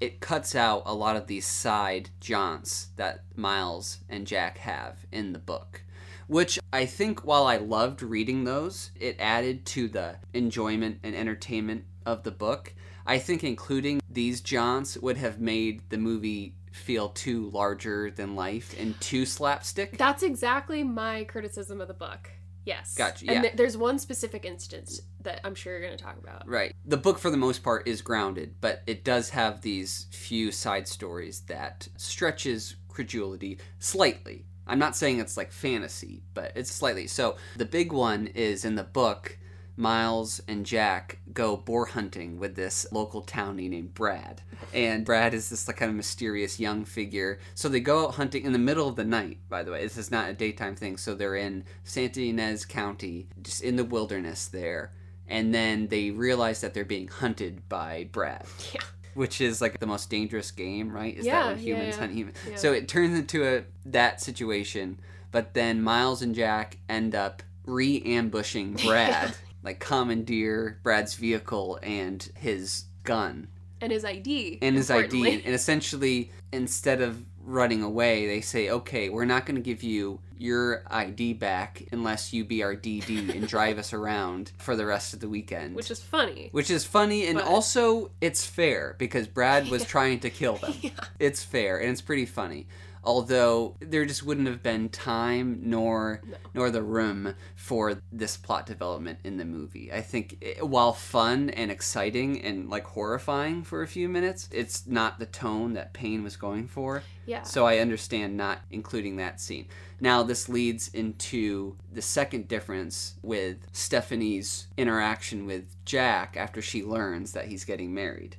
it cuts out a lot of these side jaunts that Miles and Jack have in the book. Which I think, while I loved reading those, it added to the enjoyment and entertainment of the book. I think including these jaunts would have made the movie feel too larger than life and too slapstick. That's exactly my criticism of the book. Yes. Gotcha, And yeah. th- there's one specific instance that I'm sure you're going to talk about. Right. The book, for the most part, is grounded, but it does have these few side stories that stretches credulity slightly. I'm not saying it's like fantasy, but it's slightly. So the big one is in the book. Miles and Jack go boar hunting with this local townie named Brad. And Brad is this like kind of mysterious young figure. So they go out hunting in the middle of the night, by the way. This is not a daytime thing. So they're in Santa Ynez County, just in the wilderness there and then they realize that they're being hunted by Brad, Yeah. which is like the most dangerous game, right? Is Yeah, that when yeah, humans yeah. hunt humans? Yeah. So it turns into a that situation, but then Miles and Jack end up re-ambushing Brad, like commandeer Brad's vehicle and his gun And his ID. and his ID, and essentially instead of running away, they say, "Okay, we're not going to give you your ID back unless you be our DD and drive us around for the rest of the weekend." Which is funny. which is funny and But- also it's fair because Brad was trying to kill them. Yeah. It's fair and it's pretty funny. Although there just wouldn't have been time nor No. nor the room for this plot development in the movie. I think it, while fun and exciting and like horrifying for a few minutes, it's not the tone that Payne was going for. Yeah. So I understand not including that scene. Now, this leads into the second difference with Stephanie's interaction with Jack after she learns that he's getting married.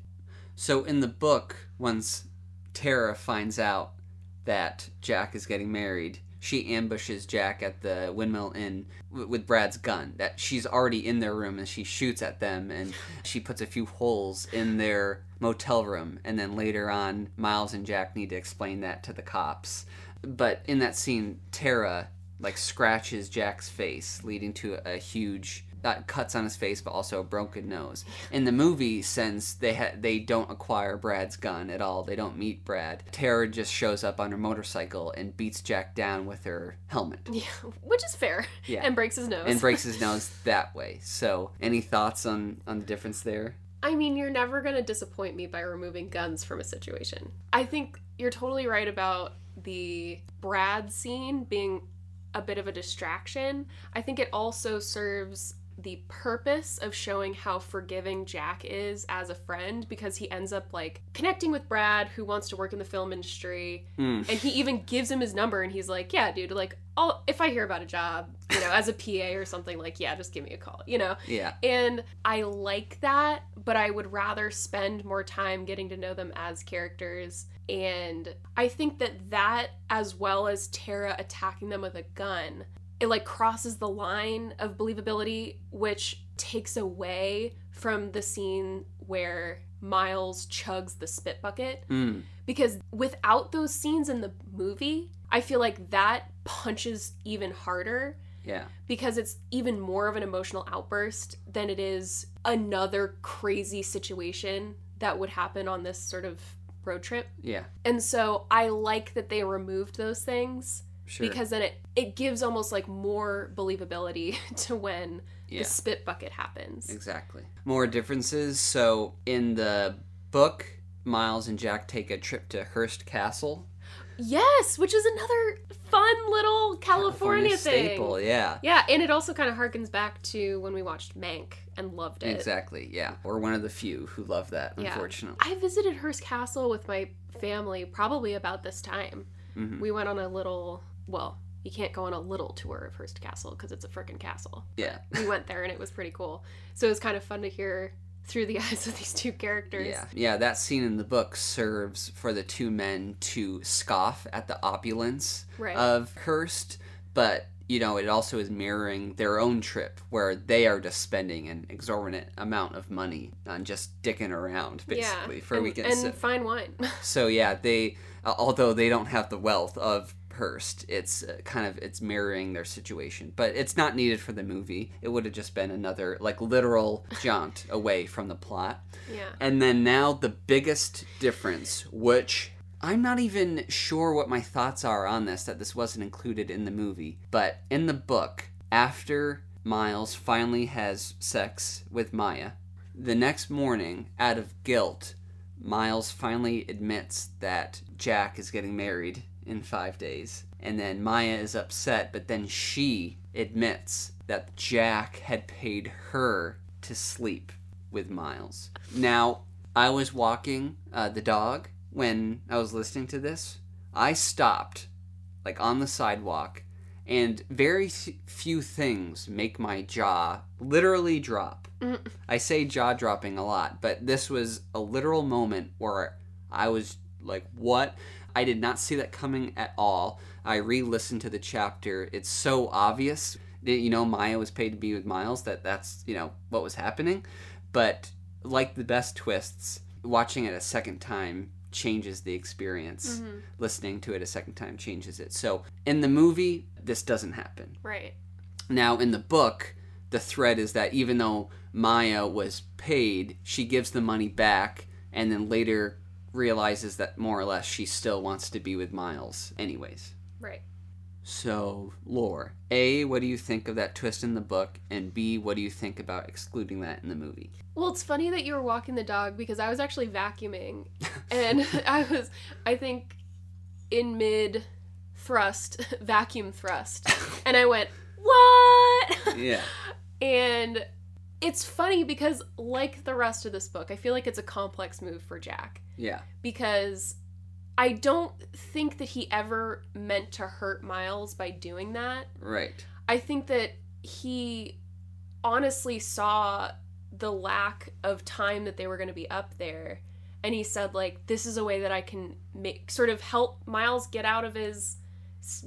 So, in the book, once Tara finds out that Jack is getting married, she ambushes Jack at the Windmill Inn w- with Brad's gun. That she's already in their room and she shoots at them and she puts a few holes in their motel room. And then later on, Miles and Jack need to explain that to the cops. But in that scene, Tara like scratches Jack's face, leading to a huge cuts on his face, but also a broken nose. In the movie, since they ha- they don't acquire Brad's gun at all, they don't meet Brad. Tara just shows up on her motorcycle and beats Jack down with her helmet yeah. Which is fair. Yeah. And breaks his nose. and breaks his nose that way. So, any thoughts on on the difference there? I mean, you're never going to disappoint me by removing guns from a situation. I think you're totally right about the Brad scene being a bit of a distraction. I think it also serves the purpose of showing how forgiving Jack is as a friend because he ends up like connecting with Brad who wants to work in the film industry Hmm. and he even gives him his number and he's like, "Yeah, dude, like I'll if I hear about a job, you know, as a PA or something like, yeah, just give me a call." You know? Yeah. And I like that, but I would rather spend more time getting to know them as characters. And I think that that, as well as Tara attacking them with a gun, it like crosses the line of believability, which takes away from the scene where Miles chugs the spit bucket. Mm. Because without those scenes in the movie, I feel like that punches even harder Yeah. because it's even more of an emotional outburst than it is another crazy situation that would happen on this sort of road trip. Yeah. And so I like that they removed those things Sure. because then it it gives almost like more believability to when yeah. the spit bucket happens. Exactly. More differences. So in the book, Miles and Jack take a trip to Hearst Castle. Yes, which is another fun little California, thing. staple, yeah. Yeah, and it also kind of harkens back to when we watched Mank and loved it. Exactly, yeah. We're one of the few who love that, Yeah. unfortunately. I visited Hearst Castle with my family probably about this time. Mhm. We went on a little, well, you can't go on a little tour of Hearst Castle because it's a freaking castle. Yeah. We went there and it was pretty cool. So it was kind of fun to hear through the eyes of these two characters. Yeah, yeah. That scene in the book serves for the two men to scoff at the opulence Right. of Hearst, but you know it also is mirroring their own trip where they are just spending an exorbitant amount of money on just dicking around, basically, yeah. for and, weekends. And fine wine. So yeah, they uh, although they don't have the wealth of Hearst, it's uh, kind of it's mirroring their situation, but it's not needed for the movie. It would have just been another like literal jaunt away from the plot. yeah. And then now the biggest difference, which I'm not even sure what my thoughts are on this, that this wasn't included in the movie. But in the book, after Miles finally has sex with Maya, the next morning, out of guilt, Miles finally admits that Jack is getting married in five days. And then Maya is upset, but then she admits that Jack had paid her to sleep with Miles. Now, I was walking uh, the dog when I was listening to this. I stopped, like on the sidewalk, and very few things make my jaw literally drop. Mm. I say jaw dropping a lot, but this was a literal moment where I was like, what? I did not see that coming at all. I re listened to the chapter. It's so obvious that, you know, Maya was paid to be with Miles, that that's, you know, what was happening. But like the best twists, watching it a second time changes the experience. Mhm. Listening to it a second time changes it. So in the movie, this doesn't happen. Right. Now, in the book, the thread is that even though Maya was paid, she gives the money back and then later realizes that more or less she still wants to be with Miles, anyways. Right. So, Lore, A, what do you think of that twist in the book? And B, what do you think about excluding that in the movie? Well, it's funny that you were walking the dog because I was actually vacuuming and I was I think in mid thrust, vacuum thrust. And I went, "What?" Yeah. And it's funny because like the rest of this book, I feel like it's a complex move for Jack Yeah. because I don't think that he ever meant to hurt Miles by doing that. Right. I think that he honestly saw the lack of time that they were going to be up there and he said like this is a way that I can make sort of help Miles get out of his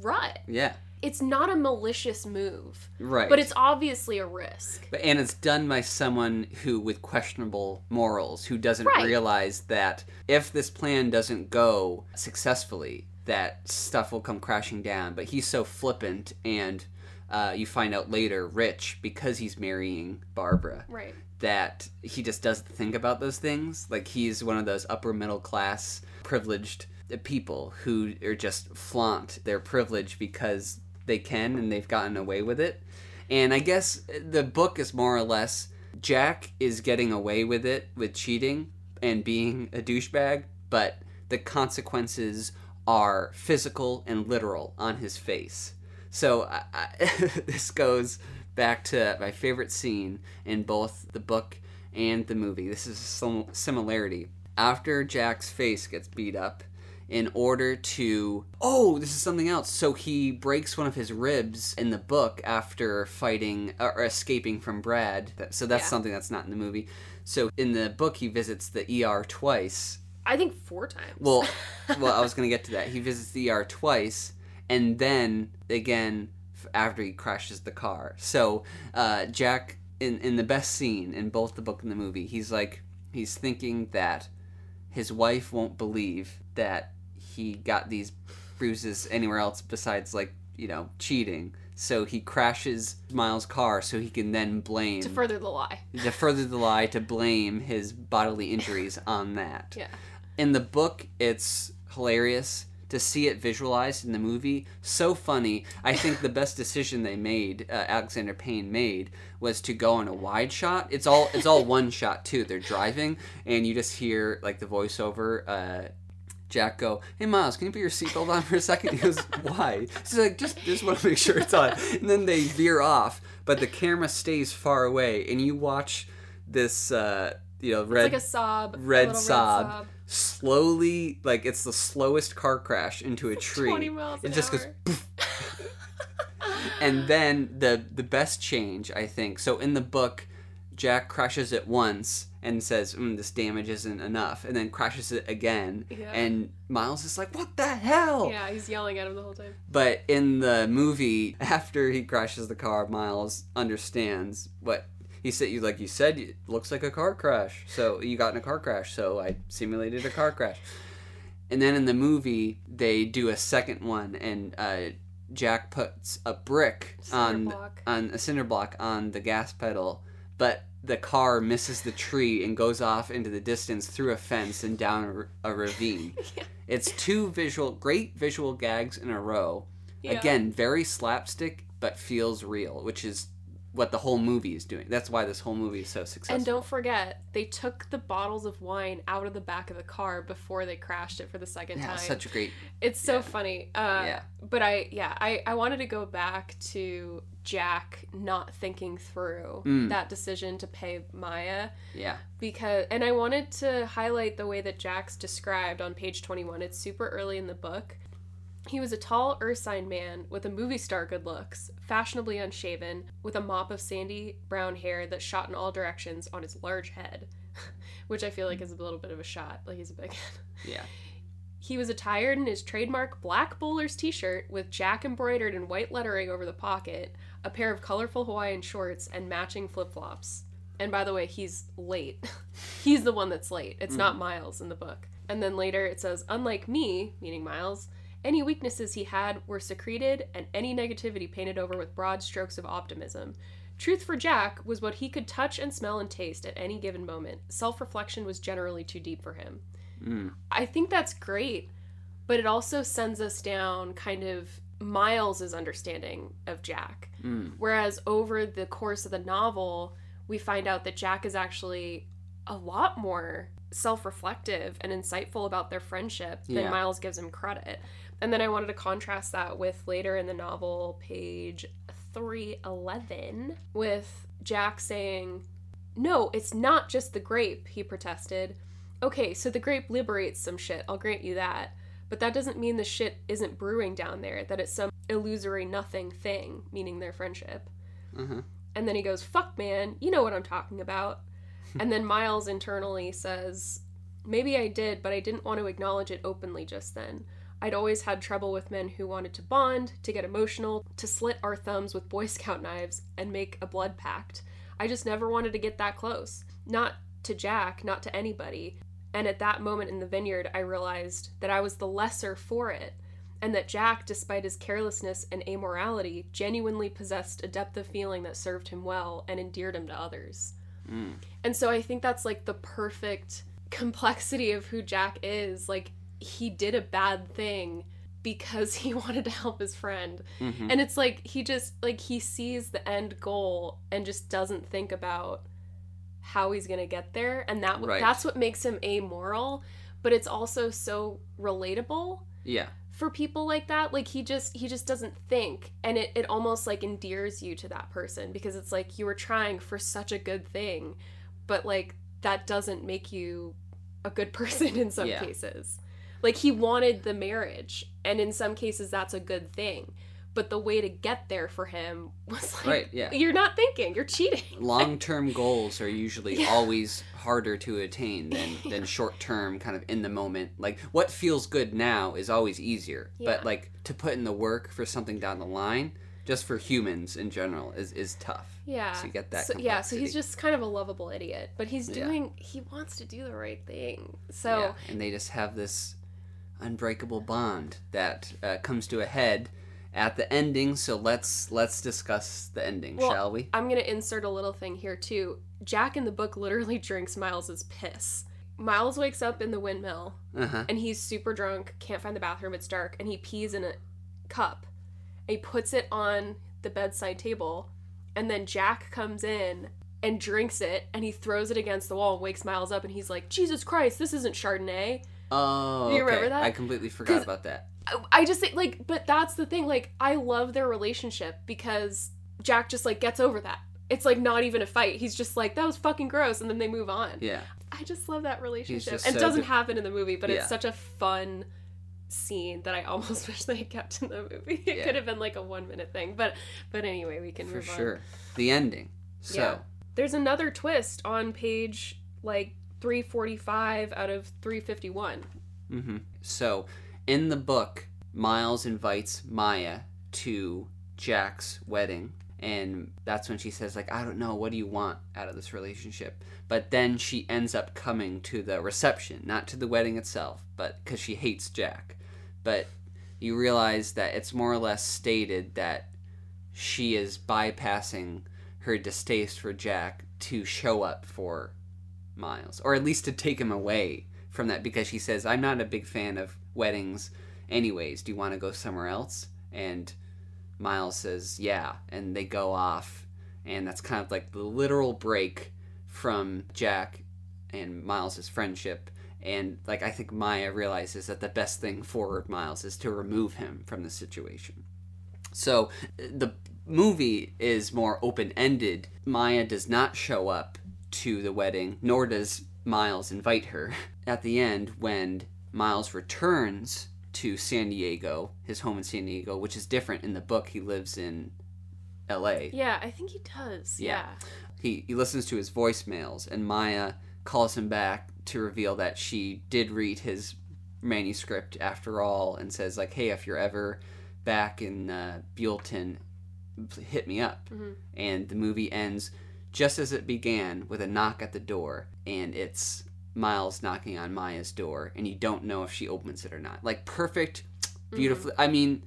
rut. Yeah. It's not a malicious move, Right. but it's obviously a risk. But and it's done by someone who with questionable morals who doesn't Right. realize that if this plan doesn't go successfully that stuff will come crashing down but he's so flippant and uh, you find out later rich because he's marrying barbara Right. that he just doesn't think about those things like he's one of those upper middle class privileged people who are just flaunt their privilege because they can and they've gotten away with it and I guess the book is more or less Jack is getting away with it with cheating and being a douchebag, but the consequences are physical and literal on his face. So I, I, this goes back to my favorite scene in both the book and the movie. This is a similarity. After Jack's face gets beat up, in order to oh this is something else. So he breaks one of his ribs in the book after fighting or escaping from brad. So that's Yeah. something that's not in the movie. So in the book he visits the er twice. I think four times. well well i was gonna get to that. He visits the er twice and then again after he crashes the car. So uh, jack in, in the best scene in both the book and the movie he's like he's thinking that his wife won't believe that he got these bruises anywhere else besides like you know cheating. So he crashes miles car so he can then blame to further the lie. to further the lie to blame his bodily injuries on that. Yeah. in the book it's hilarious to see it visualized in the movie. So funny. I think the best decision they made uh, alexander payne made was to go on a wide shot. It's all it's all one shot too. They're driving and you just hear like the voiceover uh, Jack go, "Hey Miles, can you put your seatbelt on for a second? He goes, "Why?" He's like, "Just just want to make sure it's on." And then they veer off, but the camera stays far away, and you watch this, uh, you know, It's red like a Saab. a red Saab, slowly, like it's the slowest car crash into a tree. 20 miles an it just goes, poof. and then the the best change, I think. So in the book, Jack crashes it once and says, mm, "This damage isn't enough," and then crashes it again, Yeah. and Miles is like, "What the hell?" Yeah, he's yelling at him the whole time. But in the movie, after he crashes the car, Miles understands what he said. You like you said, it looks like a car crash. So you got in a car crash. So I simulated a car crash. And then in the movie, they do a second one, and uh, Jack puts a brick Cinder on block. on a cinder block on the gas pedal, but the car misses the tree and goes off into the distance through a fence and down a ravine. Yeah. It's two visual, great visual gags in a row. Yeah. Again, very slapstick, but feels real, which is what the whole movie is doing. That's why this whole movie is so successful. And don't forget, they took the bottles of wine out of the back of the car before they crashed it for the second yeah, time. such a great. It's so yeah. funny. Uh, Yeah. But I, yeah, I, I wanted to go back to Jack not thinking through Mm. that decision to pay Maya Yeah, because, and I wanted to highlight the way that Jack's described on page 21. It's super early in the book. He was a tall Ursine man with a movie star good looks, fashionably unshaven, with a mop of sandy brown hair that shot in all directions on his large head, which I feel like is a little bit of a shot. Like he's a big head. yeah. He was attired in his trademark black bowler's t shirt with Jack embroidered in white lettering over the pocket, a pair of colorful Hawaiian shorts, and matching flip flops. And by the way, he's late. he's the one that's late. It's hmm. not Miles in the book. And then later it says, unlike me, meaning Miles, any weaknesses he had were secreted and any negativity painted over with broad strokes of optimism. Truth for Jack was what he could touch and smell and taste at any given moment. Self reflection was generally too deep for him. Mm. I think that's great, but it also sends us down kind of Miles's understanding of Jack. Mm. Whereas over the course of the novel, we find out that Jack is actually a lot more self-reflective and insightful about their friendship than Yeah. Miles gives him credit. And then I wanted to contrast that with later in the novel, page 311, with Jack saying, No, it's not just the grape, he protested. Okay, so the grape liberates some shit, I'll grant you that. But that doesn't mean the shit isn't brewing down there, that it's some illusory nothing thing, meaning their friendship. Uh-huh. And then he goes, Fuck, man, you know what I'm talking about. and then Miles internally says, Maybe I did, but I didn't want to acknowledge it openly just then. I'd always had trouble with men who wanted to bond, to get emotional, to slit our thumbs with Boy Scout knives and make a blood pact. I just never wanted to get that close. Not to Jack, not to anybody. And at that moment in the vineyard, I realized that I was the lesser for it, and that Jack, despite his carelessness and amorality, genuinely possessed a depth of feeling that served him well and endeared him to others. Mm. And so I think that's like the perfect complexity of who Jack is. Like, he did a bad thing because he wanted to help his friend. Mhm. And it's like he just like he sees the end goal and just doesn't think about how he's going to get there and that Right. that's what makes him amoral, but it's also so relatable Yeah. for people like that like he just he just doesn't think and it, it almost like endears you to that person because it's like you were trying for such a good thing but like that doesn't make you a good person in some Yeah. cases like he wanted the marriage and in some cases that's a good thing but the way to get there for him was like Right, yeah. you're not thinking you're cheating Long-term goals are usually Yeah. always harder to attain than than short-term kind of in the moment. Like what feels good now is always easier. Yeah. But like to put in the work for something down the line, just for humans in general is is tough. yeah So you get that so, yeah so he's just kind of a lovable idiot but he's Yeah. doing he wants to do the right thing so Yeah, and they just have this unbreakable bond that uh, comes to a head at the ending. So let's let's discuss the ending, Well, shall we? I'm gonna insert a little thing here too. Jack in the book literally drinks Miles's piss. Miles wakes up in the windmill Uh huh. and he's super drunk, can't find the bathroom, it's dark, and he pees in a cup. And he puts it on the bedside table, and then Jack comes in and drinks it and he throws it against the wall and wakes Miles up and he's like, Jesus Christ, this isn't Chardonnay. Oh, Do you remember that? I completely forgot about that. I just think like, but that's the thing. Like, I love their relationship because Jack just like gets over that. It's like not even a fight. He's just like that was fucking gross, and then they move on. Yeah. I just love that relationship. And It doesn't good. happen in the movie, but Yeah. it's such a fun scene that I almost wish they had kept in the movie. It Yeah. could have been like a one minute thing, but but anyway, we can For move on. sure. The ending. So, Yeah. There's another twist on page like 345 out of 351. hmm so in the book, Miles invites Maya to Jack's wedding. And that's when she says, like, I don't know, what do you want out of this relationship? But then she ends up coming to the reception, not to the wedding itself, but because she hates Jack. But you realize that it's more or less stated that she is bypassing her distaste for Jack to show up for Miles, or at least to take him away from that because she says, I'm not a big fan of weddings, anyways. Do you want to go somewhere else? And Miles says, Yeah. And they go off, and that's kind of like the literal break from Jack and Miles's friendship. And like I think Maya realizes that the best thing for Miles is to remove him from the situation. So the movie is more open ended. Maya does not show up to the wedding, nor does Miles invite her. At the end, when Miles returns to San Diego, his home in San Diego, which is different in the book, he lives in LA. Yeah, I think he does. Yeah. Yeah. He, he listens to his voicemails, and Maya calls him back to reveal that she did read his manuscript after all and says, like, hey, if you're ever back in uh, Buellton, hit me up. Mhm. And the movie ends just as it began with a knock at the door, and it's Miles knocking on Maya's door, and you don't know if she opens it or not. Like, perfect, beautifully. I mean,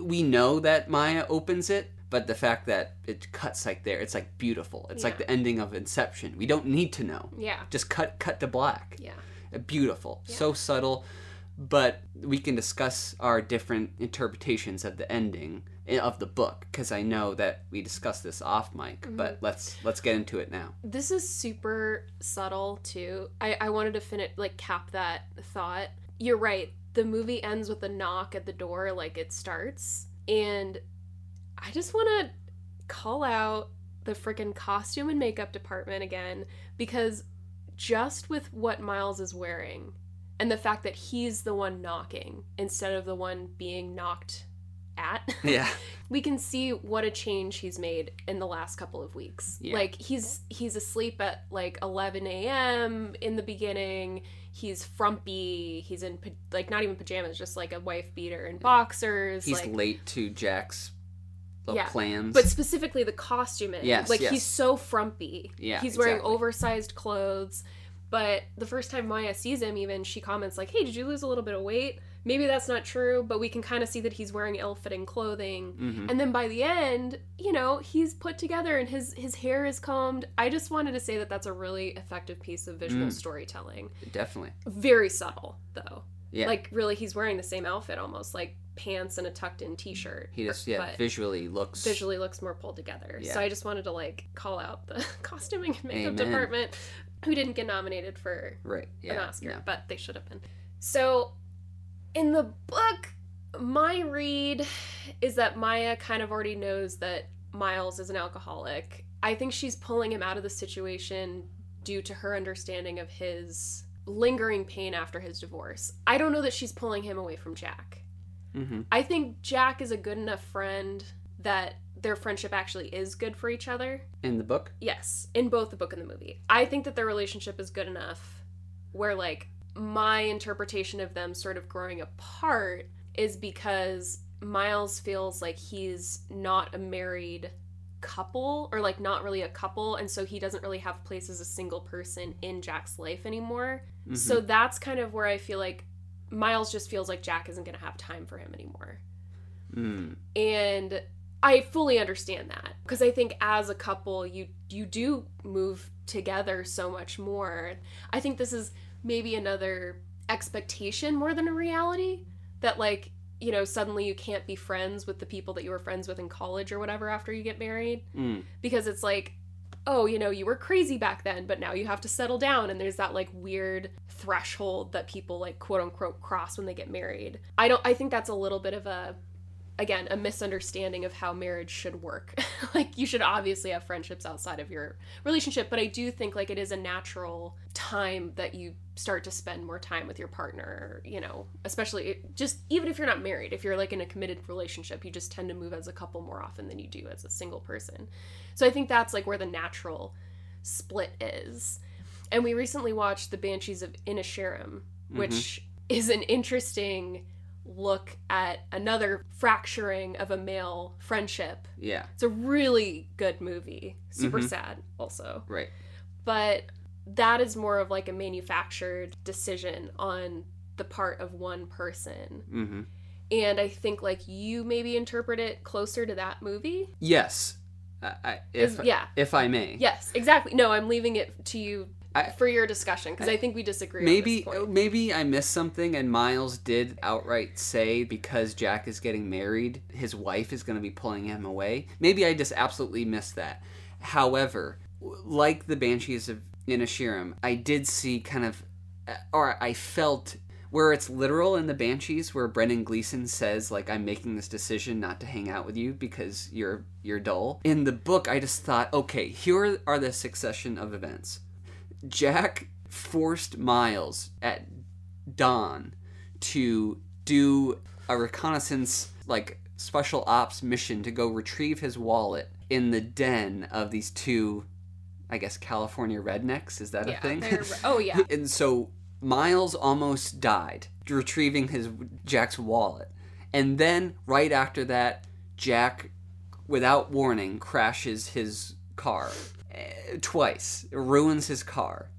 we know that Maya opens it, but the fact that it cuts like there, it's like beautiful. It's like the ending of Inception. We don't need to know. Yeah. Just cut cut to black. Yeah. Uh, Beautiful. Yeah. So subtle, but we can discuss our different interpretations of the ending of the book because I know that we discussed this off mic, Mm-hmm. but let's let's get into it now. This is super subtle too. I, I wanted to finish like cap that thought. You're right. The movie ends with a knock at the door like it starts. And I just want to call out the freaking costume and makeup department again because just with what Miles is wearing and the fact that he's the one knocking instead of the one being knocked at Yeah. we can see what a change he's made in the last couple of weeks. Yeah. Like he's he's asleep at like 11 a.m. in the beginning. He's frumpy. He's in like not even pajamas, just like a wife beater and boxers. He's like, late to Jack's little Yeah, plans. but specifically the costuming. Yes, like yes. he's so frumpy. Yeah, he's wearing exactly. oversized clothes. But the first time Maya sees him, even she comments like, "Hey, did you lose a little bit of weight?" Maybe that's not true, but we can kind of see that he's wearing ill-fitting clothing. Mhm. And then by the end, you know, he's put together and his his hair is combed. I just wanted to say that that's a really effective piece of visual Mm. storytelling. definitely. Very subtle though. Yeah. Like really he's wearing the same outfit almost like pants and a tucked in t-shirt. he just yeah but visually looks visually looks more pulled together. Yeah. So I just wanted to like call out the costuming and makeup Amen. department who didn't get nominated for right. Yeah. an Oscar, no. but they should have been. So, in the book, my read is that Maya kind of already knows that Miles is an alcoholic. I think she's pulling him out of the situation due to her understanding of his lingering pain after his divorce. I don't know that she's pulling him away from Jack. Mm-hmm. I think Jack is a good enough friend that their friendship actually is good for each other. In the book. Yes, in both the book and the movie. I think that their relationship is good enough where, like, my interpretation of them sort of growing apart is because Miles feels like he's not a married couple or, like, not really a couple, and so he doesn't really have place as a single person in Jack's life anymore. Mhm. So that's kind of where I feel like Miles just feels like Jack isn't going to have time for him anymore. Mm. and i fully understand that because i think as a couple you you do move together so much more i think this is maybe another expectation more than a reality that like you know suddenly you can't be friends with the people that you were friends with in college or whatever after you get married Mm. because it's like oh, you know, you were crazy back then, but now you have to settle down. And there's that like weird threshold that people like quote unquote cross when they get married. I don't, I think that's a little bit of a, again, a misunderstanding of how marriage should work. like, you should obviously have friendships outside of your relationship, but I do think like it is a natural time that you start to spend more time with your partner, you know, especially just even if you're not married, if you're like in a committed relationship, you just tend to move as a couple more often than you do as a single person. So I think that's like where the natural split is. And we recently watched The Banshees of Inisherin, which mm-hmm. is an interesting look at another fracturing of a male friendship. Yeah. It's a really good movie. Super mm-hmm. sad also. Right. But that is more of like a manufactured decision on the part of one person. Mm-hmm. And I think like you maybe interpret it closer to that movie. Yes. I, if yeah, if I may. Yes, exactly. No, I'm leaving it to you I, for your discussion because I, I, think we disagree. Maybe oh, maybe I missed something, and Miles did outright say because Jack is getting married, his wife is going to be pulling him away. Maybe I just absolutely missed that. However, like the Banshees of Inisherin, I did see kind of, uh, or I felt where it's literal in the Banshees, where Brendan Gleeson says like I'm making this decision not to hang out with you because you're you're dull. In the book, I just thought, okay, here are the succession of events. Jack forced Miles at dawn to do a reconnaissance like special ops mission to go retrieve his wallet in the den of these two I guess California rednecks. Is that yeah, a thing? oh yeah. and so Miles almost died retrieving his Jack's wallet, and then right after that, Jack, without warning, crashes his car twice. Ruins his car,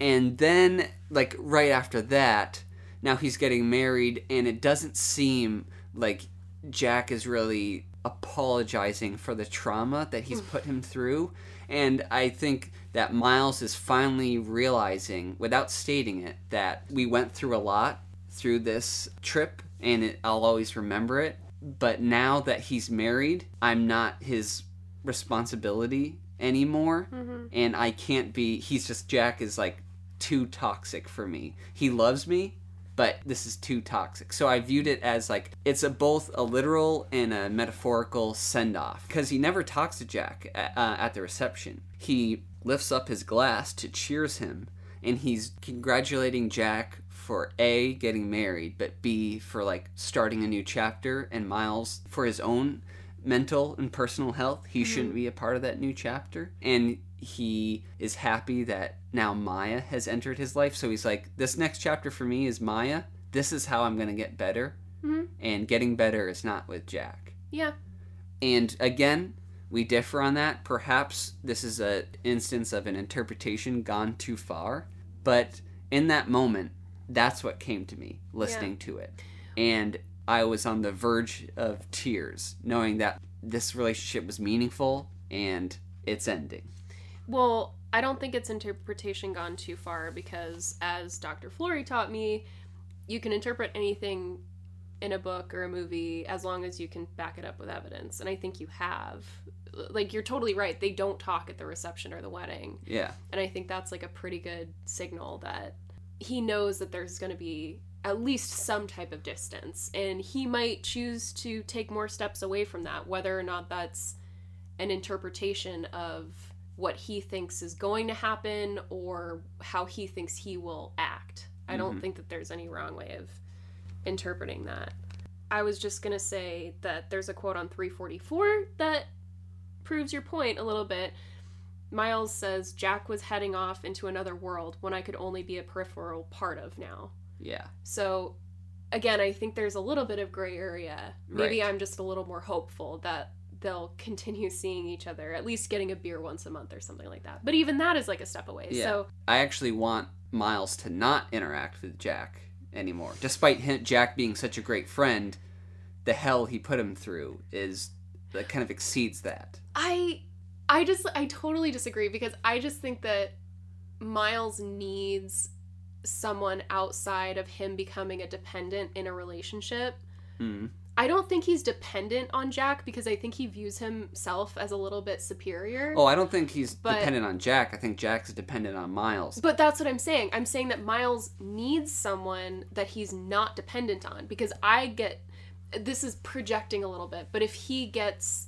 and then like right after that, now he's getting married, and it doesn't seem like Jack is really apologizing for the trauma that he's mm. put him through and I think that Miles is finally realizing, without stating it, that we went through a lot through this trip and it, I'll always remember it. But now that he's married, I'm not his responsibility anymore. Mm-hmm. And I can't be, he's just, Jack is like too toxic for me. He loves me, but this is too toxic. So I viewed it as like it's a both a literal and a metaphorical send off because he never talks to Jack at, uh, at the reception. He lifts up his glass to cheers him, and he's congratulating Jack for A, getting married, but B, for like starting a new chapter, and Miles for his own mental and personal health. He mm-hmm. shouldn't be a part of that new chapter. And he is happy that now Maya has entered his life. So he's like, this next chapter for me is Maya. This is how I'm going to get better. Mm-hmm. And getting better is not with Jack. Yeah. And again, we differ on that. Perhaps this is an instance of an interpretation gone too far. But in that moment, that's what came to me listening yeah. to it. And I was on the verge of tears, knowing that this relationship was meaningful and it's ending. Well, I don't think it's interpretation gone too far because, as Dr. Flory taught me, you can interpret anything in a book or a movie as long as you can back it up with evidence. And I think you have. Like, you're totally right. They don't talk at the reception or the wedding. Yeah. And I think that's like a pretty good signal that he knows that there's going to be at least some type of distance. And he might choose to take more steps away from that, whether or not that's an interpretation of what he thinks is going to happen or how he thinks he will act. I don't mm-hmm. think that there's any wrong way of interpreting that. I was just going to say that there's a quote on 344 that proves your point a little bit. Miles says Jack was heading off into another world when I could only be a peripheral part of now. Yeah. So again, I think there's a little bit of gray area. Maybe right. I'm just a little more hopeful that they'll continue seeing each other, at least getting a beer once a month or something like that. But even that is like a step away. Yeah. So I actually want Miles to not interact with Jack anymore. Despite him, Jack being such a great friend, the hell he put him through is that kind of exceeds that. I I just I totally disagree because I just think that Miles needs someone outside of him becoming a dependent in a relationship. Mm. I don't think he's dependent on Jack because I think he views himself as a little bit superior. Oh, I don't think he's But- dependent on Jack. I think Jack's dependent on Miles. But that's what I'm saying. I'm saying that Miles needs someone that he's not dependent on because I get this is projecting a little bit, but if he gets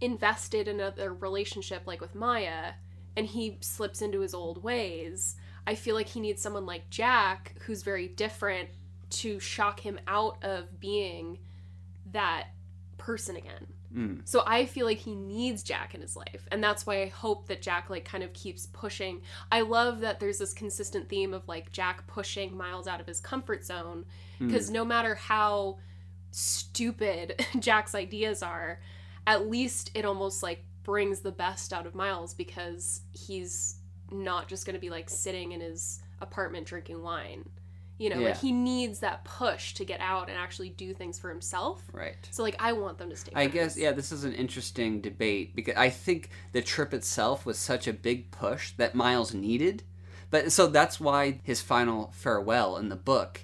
invested in a, a relationship like with Maya and he slips into his old ways, I feel like he needs someone like Jack who's very different to shock him out of being that person again. Mm. So I feel like he needs Jack in his life. And that's why I hope that Jack like kind of keeps pushing. I love that there's this consistent theme of like Jack pushing Miles out of his comfort zone because no matter how stupid Jack's ideas are, at least it almost like brings the best out of Miles because he's not just going to be like sitting in his apartment drinking wine. You know, Yeah. like he needs that push to get out and actually do things for himself. Right. So like I want them to stay. I friends. guess yeah, this is an interesting debate because I think the trip itself was such a big push that Miles needed. But so that's why his final farewell in the book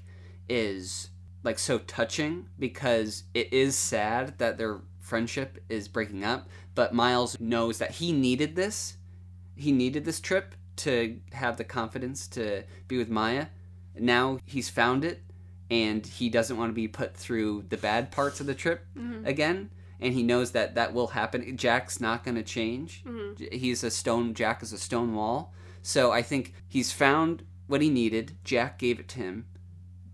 is like so touching because it is sad that their friendship is breaking up, but Miles knows that he needed this. He needed this trip to have the confidence to be with Maya. Now he's found it and he doesn't want to be put through the bad parts of the trip mm-hmm. again and he knows that that will happen. Jack's not going to change mm-hmm. J- he's a stone jack is a stone wall. So i think he's found what he needed. Jack gave it to him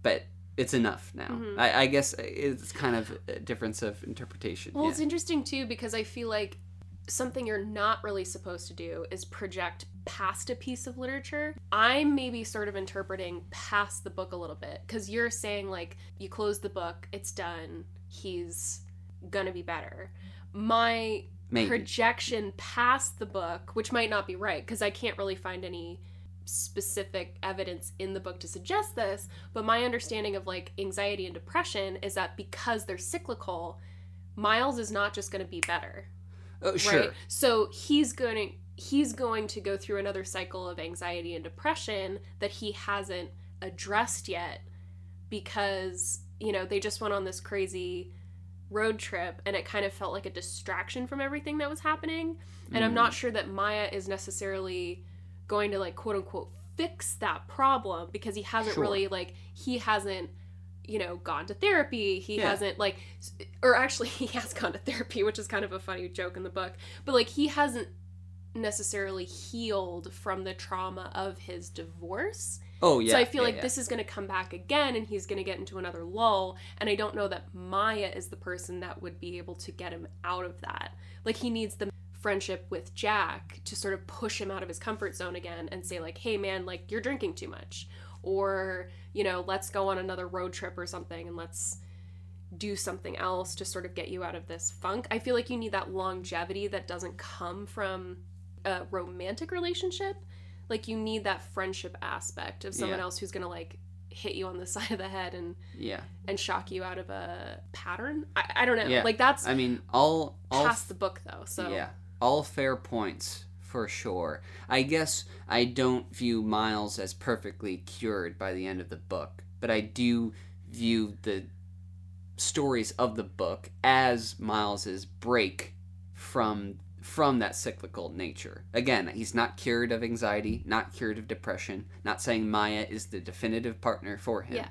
but it's enough now. Mm-hmm. I, I guess it's kind of a difference of interpretation. Well, yeah. it's interesting too because I feel like something you're not really supposed to do is project past a piece of literature. I'm maybe sort of interpreting past the book a little bit because you're saying, like, you close the book, it's done, he's gonna be better. My Maybe. projection past the book, which might not be right because I can't really find any specific evidence in the book to suggest this, but my understanding of like anxiety and depression is that because they're cyclical, Miles is not just going to be better, oh, sure right? So he's going to he's going to go through another cycle of anxiety and depression that he hasn't addressed yet because, you know, they just went on this crazy road trip and it kind of felt like a distraction from everything that was happening. And I'm Mm. not sure that Maya is necessarily going to like quote unquote fix that problem because he hasn't Sure. really like he hasn't you know gone to therapy he Yeah. hasn't like or actually he has gone to therapy which is kind of a funny joke in the book but like he hasn't necessarily healed from the trauma of his divorce oh yeah so I feel yeah, like yeah. this is going to come back again and he's going to get into another lull. And I don't know that Maya is the person that would be able to get him out of that. Like he needs the friendship with Jack to sort of push him out of his comfort zone again and say, like, hey man, like you're drinking too much. Or, you know, let's go on another road trip or something and let's do something else to sort of get you out of this funk. I feel like you need that longevity that doesn't come from a romantic relationship. Like you need that friendship aspect of someone Yeah. else who's gonna like hit you on the side of the head and yeah and shock you out of a pattern. I, I don't know. Yeah. Like that's i mean all all past the book though. So Yeah, all fair points for sure. I guess I don't view Miles as perfectly cured by the end of the book, but I do view the stories of the book as Miles's break from from that cyclical nature. Again, he's not cured of anxiety, not cured of depression, not saying Maya is the definitive partner for him yeah.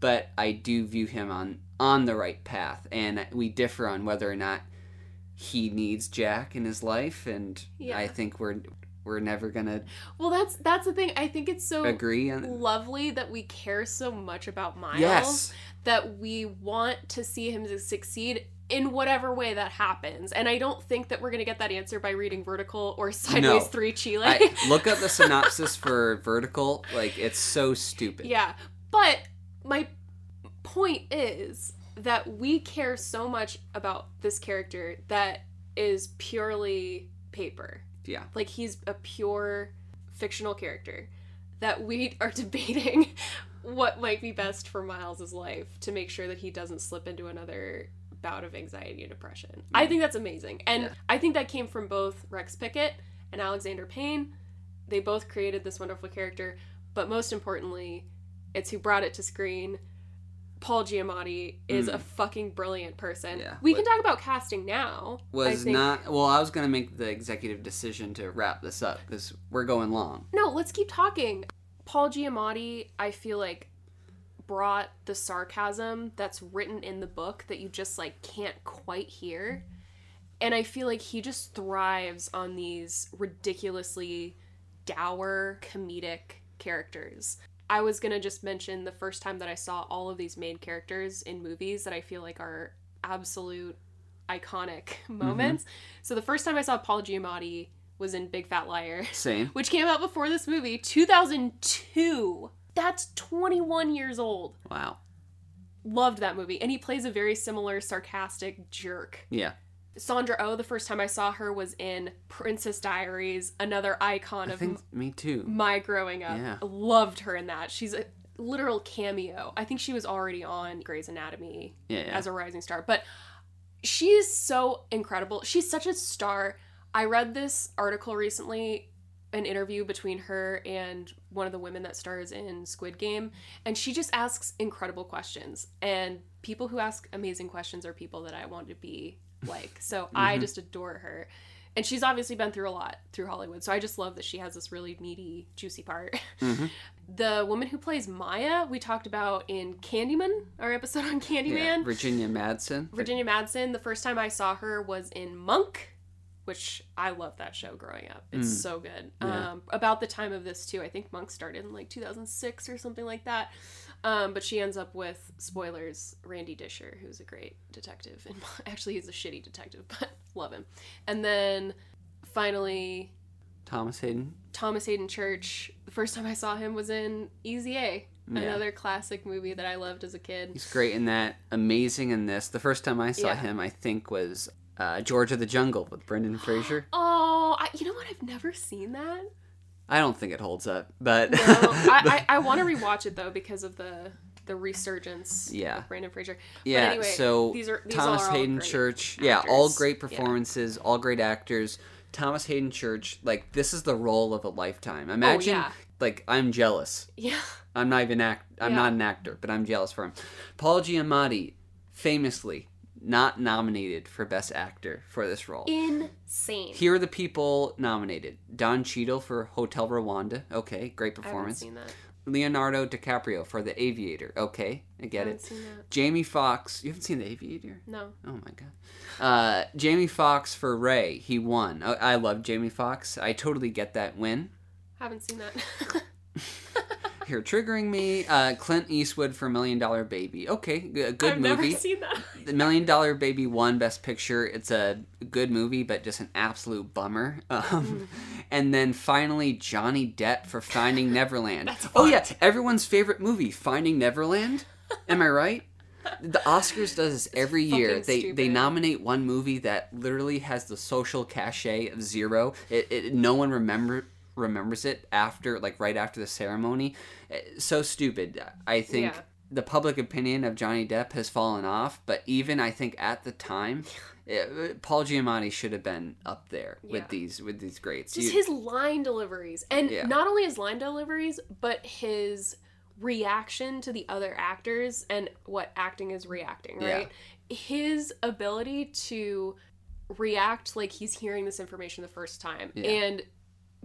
but I do view him on on the right path, and we differ on whether or not he needs Jack in his life, and Yeah. I think we're we're never gonna Well, that's that's the thing. I think it's so agree on. lovely that we care so much about Miles Yes, that we want to see him succeed in whatever way that happens. And I don't think that we're gonna get that answer by reading Vertical or Sideways No. Three Chile. I, look up the synopsis for Vertical. Like it's so stupid. Yeah. But my point is that we care so much about this character that is purely paper. Yeah. Like he's a pure fictional character that we are debating what might be best for Miles's life to make sure that he doesn't slip into another bout of anxiety and depression. I think that's amazing. And Yeah. I think that came from both Rex Pickett and Alexander Payne. They both created this wonderful character, but most importantly, it's who brought it to screen, Paul Giamatti is a fucking brilliant person. Mm. Yeah. We can talk about casting now. Was not well. I was gonna make the executive decision to wrap this up because we're going long. No, let's keep talking. Paul Giamatti, I feel like brought the sarcasm that's written in the book that you just like can't quite hear. And I feel like he just thrives on these ridiculously dour comedic characters. I was going to just mention the first time that I saw all of these main characters in movies that I feel like are absolute iconic mm-hmm. moments. So the first time I saw Paul Giamatti was in Big Fat Liar Same. which came out before this movie, 2002. That's 21 years old. Wow. Loved that movie. And he plays a very similar sarcastic jerk. Yeah. Sandra Oh, the first time I saw her was in Princess Diaries, another icon I of me too. my growing up. Yeah. Loved her in that. She's a literal cameo. I think she was already on Grey's Anatomy Yeah. yeah. as a rising star. But she is so incredible. She's such a star. I read this article recently, an interview between her and one of the women that stars in Squid Game, and she just asks incredible questions. And people who ask amazing questions are people that I want to be like. So I just adore her. And she's obviously been through a lot through Hollywood. So I just love that she has this really meaty, juicy part. Mhm. The woman who plays Maya, we talked about in Candyman, our episode on Candyman. Yeah. Virginia Madsen. Virginia Madsen, the first time I saw her was in Monk, which I love that show growing up. It's Mm. so good. Yeah. Um, about the time of this too, I think Monk started in like 2006 or something like that. Um, but she ends up with spoilers, Randy Disher, who's a great detective, and actually he's a shitty detective, but love him. And then finally Thomas Haden. Thomas Haden Church. The first time I saw him was in Easy A, Yeah. another classic movie that I loved as a kid. He's great in that. Amazing in this. The first time I saw Yeah. him, I think, was uh, George of the Jungle with Brendan Fraser. Oh, I, you know what? I've never seen that. I don't think it holds up, but No, I, I, I want to rewatch it though because of the the resurgence. Yeah. of Brendan Fraser. yeah. anyway, so these are- these Thomas are Haden Church. Yeah, all actors. great Yeah. performances, all great actors. Thomas Haden Church, like this is the role of a lifetime. Oh, Imagine, Oh, yeah. like I'm jealous. Yeah. I'm not even act. I'm Yeah. not an actor, but I'm jealous for him. Paul Giamatti, famously not nominated for Best Actor for this role. Insane. Here are the people nominated: Don Cheadle for Hotel Rwanda. Okay, great performance. I haven't seen that. Leonardo DiCaprio for The Aviator. Okay, I I get haven't it. seen that. Jamie Foxx. You haven't seen The Aviator? No. Oh my god. Uh, Jamie Foxx for Ray. He won. I, I love Jamie Foxx. I totally get that win. Haven't seen that. Here, triggering me. Uh, Clint Eastwood for Million Dollar Baby. Okay, a good I've movie. never seen that. The Million Dollar Baby won Best Picture. It's a good movie, but just an absolute bummer. Um, Mm. And then finally, Johnny Depp for Finding Neverland. Oh yeah, everyone's favorite movie, Finding Neverland. Am I right? The Oscars does this every year. fucking They they nominate one movie that literally has the social cachet of zero. It, it no one remember remembers it after like right after the ceremony. Eh, So stupid. I think Yeah. the public opinion of Johnny Depp has fallen off, but even I think at the time, it, Paul Giamatti should have been up there with these with these greats. Just You- his line deliveries. And Yeah. not only his line deliveries, but his reaction to the other actors and what acting is reacting, Yeah. right? His ability to react like he's hearing this information the first time Yeah. and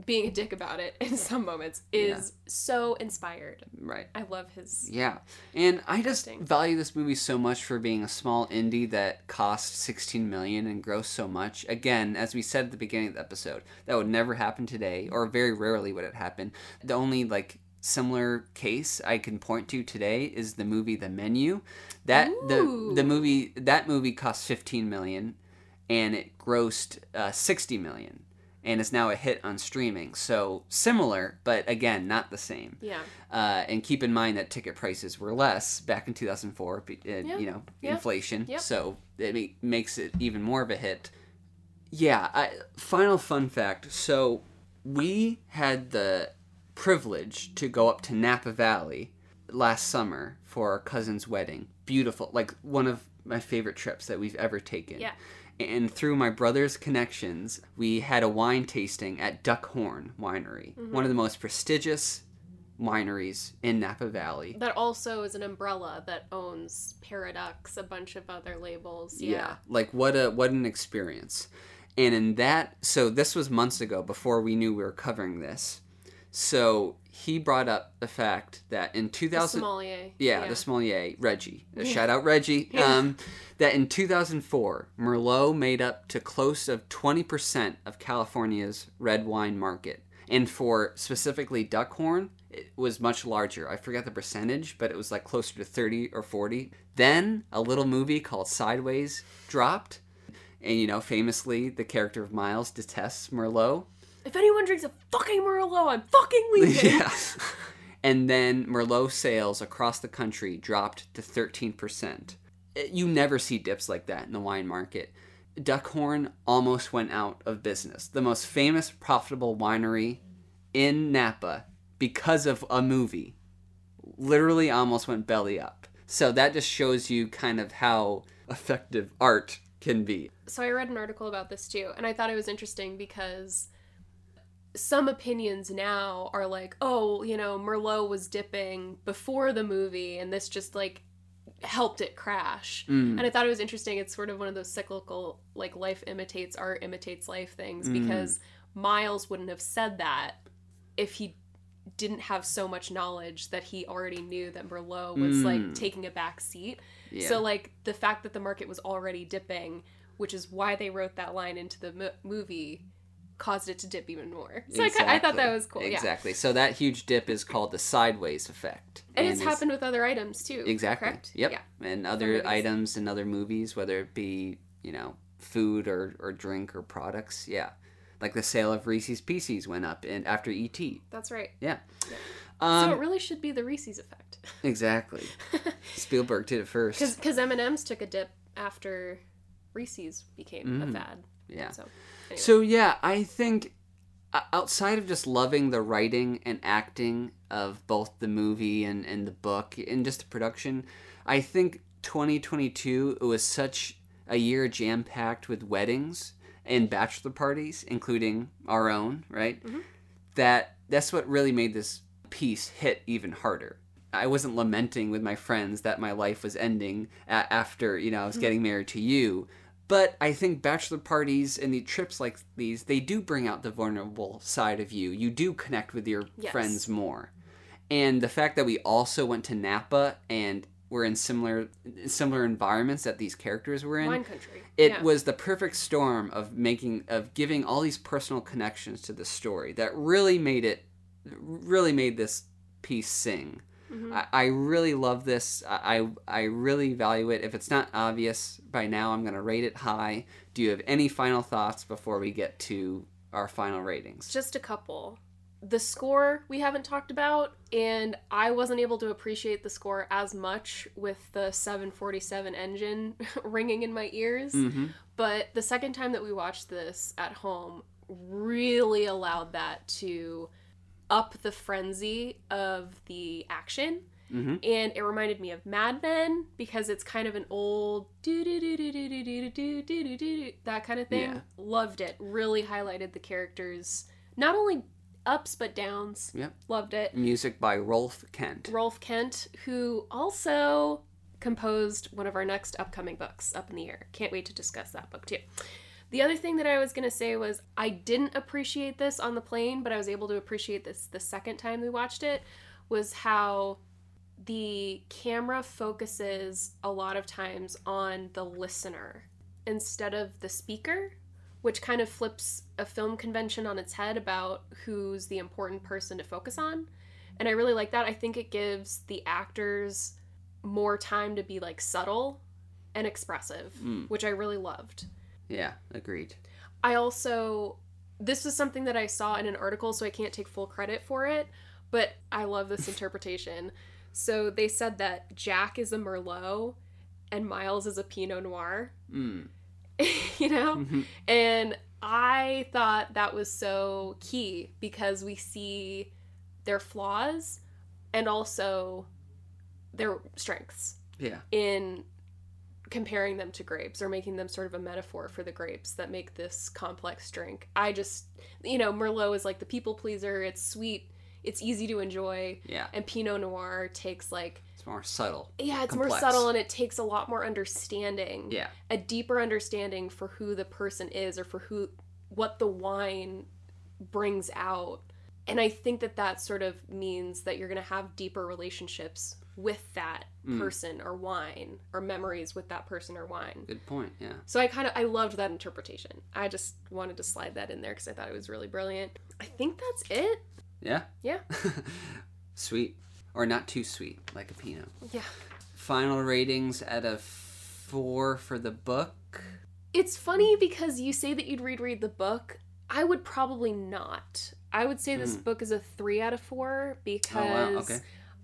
being a dick about it in some moments is so inspired. right. I love his Yeah, and I just value this movie so much for being a small indie that cost 16 million and grossed so much. Again, as we said at the beginning of the episode, that would never happen today, or very rarely would it happen. The only like similar case I can point to today is the movie The Menu. That the the movie that movie cost 15 million, and it grossed uh, 60 million. And is now a hit on streaming. So similar, but again, not the same. yeah. Uh, and keep in mind that ticket prices were less back in 2004, be- uh, you know, Yeah. inflation. Yep. So it makes it even more of a hit. Yeah, I, final fun fact. So we had the privilege to go up to Napa Valley last summer for our cousin's wedding. Beautiful, like one of my favorite trips that we've ever taken. Yeah. And through my brother's connections, we had a wine tasting at Duckhorn Winery, Mm-hmm. one of the most prestigious wineries in Napa Valley. That also is an umbrella that owns Paraduxx, a bunch of other labels. Yeah. Like what a what an experience. And in that so this was months ago before we knew we were covering this. So he brought up the fact that in The 2000 sommelier. yeah, the sommelier Reggie. Yeah. Shout out Reggie. Yeah. Um, that in 2004, Merlot made up to close of 20% of California's red wine market, and for specifically Duckhorn, it was much larger. I forget the percentage, but it was like closer to 30 or 40. Then a little movie called Sideways dropped, and you know, famously, the character of Miles detests Merlot. If anyone drinks a fucking Merlot, I'm fucking leaving. Yeah. and then Merlot sales across the country dropped to 13%. Eh, you never see dips like that in the wine market. Duckhorn almost went out of business. The most famous profitable winery in Napa because of a movie literally almost went belly up. So that just shows you kind of how effective art can be. so I read an article about this too, and I thought it was interesting because some opinions now are like, oh, you know, Merlot was dipping before the movie, and this just like helped it crash. Mm. And I thought it was interesting. It's sort of one of those cyclical, like life imitates art, imitates life things, Mm. because Miles wouldn't have said that if he didn't have so much knowledge that he already knew that Merlot was Mm. like taking a back seat. Yeah. So like the fact that the market was already dipping, which is why they wrote that line into the mo- movie, caused it to dip even more. So I, I thought that was cool. Yeah. Exactly. So that huge dip is called the sideways effect. And it's it's- happened with other items too. Exactly. Correct? Yep. Yeah. And other items in other movies, whether it be, you know, food or, or drink or products. Yeah. Like the sale of Reese's Pieces went up in, after E.T. That's right. Yeah. Yeah. Um, so it really should be the Reese's effect. exactly. Spielberg did it first. Because M and M's took a dip after Reese's became a Mm. fad. Yeah. So anyway. So yeah, I think outside of just loving the writing and acting of both the movie and, and the book and just the production, I think 2022 it was such a year jam packed with weddings and bachelor parties, including our own, right? Mhm. That that's what really made this piece hit even harder. I wasn't lamenting with my friends that my life was ending a- after you know I was getting married to you, but I think bachelor parties and the trips like these they do bring out the vulnerable side of you. You do connect with your Yes. friends more, and the fact that we also went to Napa and were in similar similar environments that these characters were in wine country. it yeah. was the perfect storm of making of giving all these personal connections to the story that really made it really made this piece sing Mhm. I, I really love this I, I really value it if it's not obvious by now i'm going to rate it high do you have any final thoughts before we get to our final ratings just a couple. The score we haven't talked about, and I wasn't able to appreciate the score as much with the 747 engine ringing in my ears. mm-hmm. But the second time that we watched this at home really allowed that to up the frenzy of the action. Mm-hmm. And it reminded me of Mad Men because it's kind of an old do do do do do do do do do do do that kind of thing. Yeah. Loved it. Really highlighted the characters, not only ups but downs. Yep. Loved it. music by rolfe kent Rolfe Kent, who also composed one of our next upcoming books, Up in the Air. Can't wait to discuss that book too. The other thing that I was going to say was I didn't appreciate this on the plane, but I was able to appreciate this the second time we watched it was how the camera focuses a lot of times on the listener instead of the speaker, which kind of flips a film convention on its head about who's the important person to focus on. And I really like that. I think it gives the actors more time to be like subtle and expressive, Mm. which I really loved. Yeah agreed I also this was something that I saw in an article, so I can't take full credit for it, but I love this interpretation. So they said that Jack is a Merlot and Miles is a Pinot Noir, mm. you know? Mhm. And I thought that was so key because we see their flaws and also their strengths yeah in comparing them to grapes or making them sort of a metaphor for the grapes that make this complex drink. I just, you know, Merlot is like the people pleaser. It's sweet, it's easy to enjoy. Yeah. And Pinot Noir takes like It's more subtle. yeah, it's more subtle and it takes a lot more understanding. Yeah. A deeper understanding for who the person is or for who what the wine brings out. And I think that that sort of means that you're going to have deeper relationships with that Mm. person or wine or memories with that person or wine. Good point. Yeah. So I kind of I loved that interpretation. I just wanted to slide that in there cuz I thought it was really brilliant. I think that's it. Yeah. Yeah. sweet. Or not too sweet, like a Pinot. Yeah. Final ratings out of four for the book. It's funny because you say that you'd read read the book. I would probably not. I would say this Hmm. book is a 3 out of 4 because Oh wow. Okay.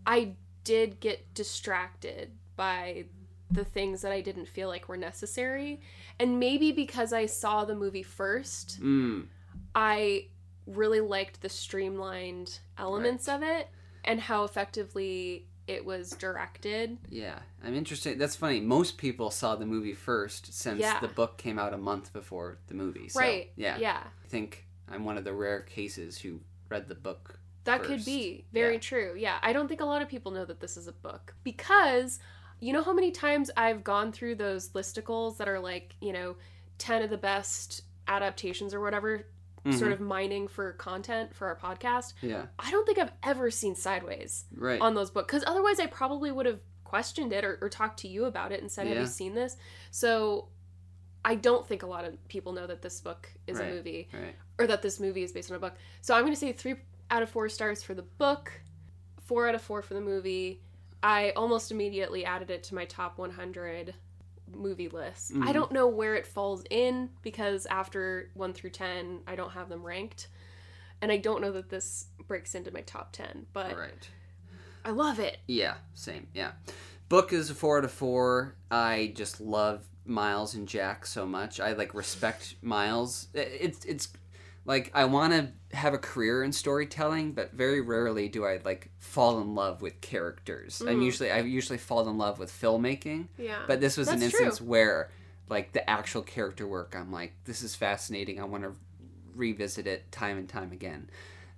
I did get distracted by the things that I didn't feel like were necessary. And maybe because I saw the movie first, Mm. I really liked the streamlined elements of it and how effectively it was directed. Yeah, I'm interested. That's funny. Most people saw the movie first, since Yeah. the book came out a month before the movie. So, right. Yeah. Yeah. I think I'm one of the rare cases who read the book. That could be very Yeah. true. Yeah. I don't think a lot of people know that this is a book because you know how many times I've gone through those listicles that are like, you know, 10 of the best adaptations or whatever, sort Mhm. of mining for content for our podcast. Yeah. I don't think I've ever seen Sideways Right. on those books because otherwise I probably would have questioned it or, or talked to you about it and said, Have you seen this? So I don't think a lot of people know that this book is Right. a movie right. or that this movie is based on a book. So I'm going to say three out of four stars for the book, four out of four for the movie. I almost immediately added it to my top 100 movie list. I Mhm. don't know where it falls in because after 1 through 10, I don't have them ranked. And I don't know that this breaks into my top 10, but Right. I love it. Yeah. Same. Yeah. Book is a four out of four. I just love Miles and Jack so much. I like respect Miles. It's it's like I want to have a career in storytelling, but very rarely do I like fall in love with characters. I'm Mhm. usually I usually fall in love with filmmaking. Yeah. But this was an instance true. where, like, the actual character work, I'm like, this is fascinating. I want to revisit it time and time again.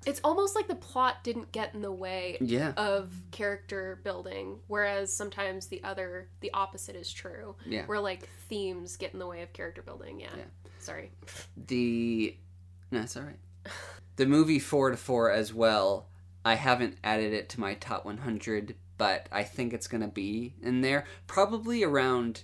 It's almost like the plot didn't get in the way Yeah. of character building, whereas sometimes the other, the opposite is true. Yeah. Where like themes get in the way of character building. Yeah. Yeah. Sorry. The. No, it's all right. The movie 4 to 4 as well. I haven't added it to my top 100, but I think it's going to be in there. Probably around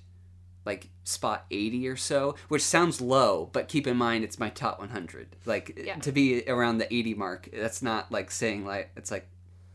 like spot 80 or so, which sounds low, but keep in mind it's my top 100. Like Yeah. to be around the 80 mark, that's not like saying like it's like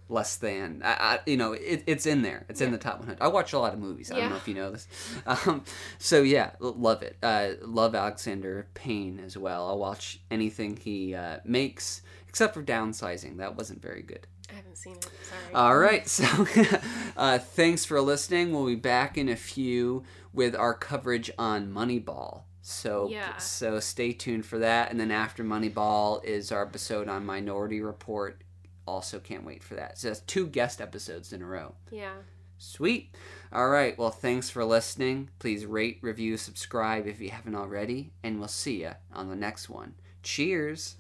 less than. I, I you know, it, it's in there. It's in the top 100. I watch a lot of movies. I don't know if you know this. Um, so yeah, love it. Uh, love Alexander Payne as well. I'll watch anything he uh, makes, except for Downsizing. That wasn't very good. I haven't seen it. Sorry. All right, so uh, thanks for listening. We'll be back in a few with our coverage on Moneyball. So Yeah. so stay tuned for that. And then after Moneyball is our episode on Minority Report. Also can't wait for that. So that's two guest episodes in a row. yeah. Sweet. All right. Well, thanks for listening. Please rate, review, subscribe if you haven't already, and we'll see you on the next one. Cheers.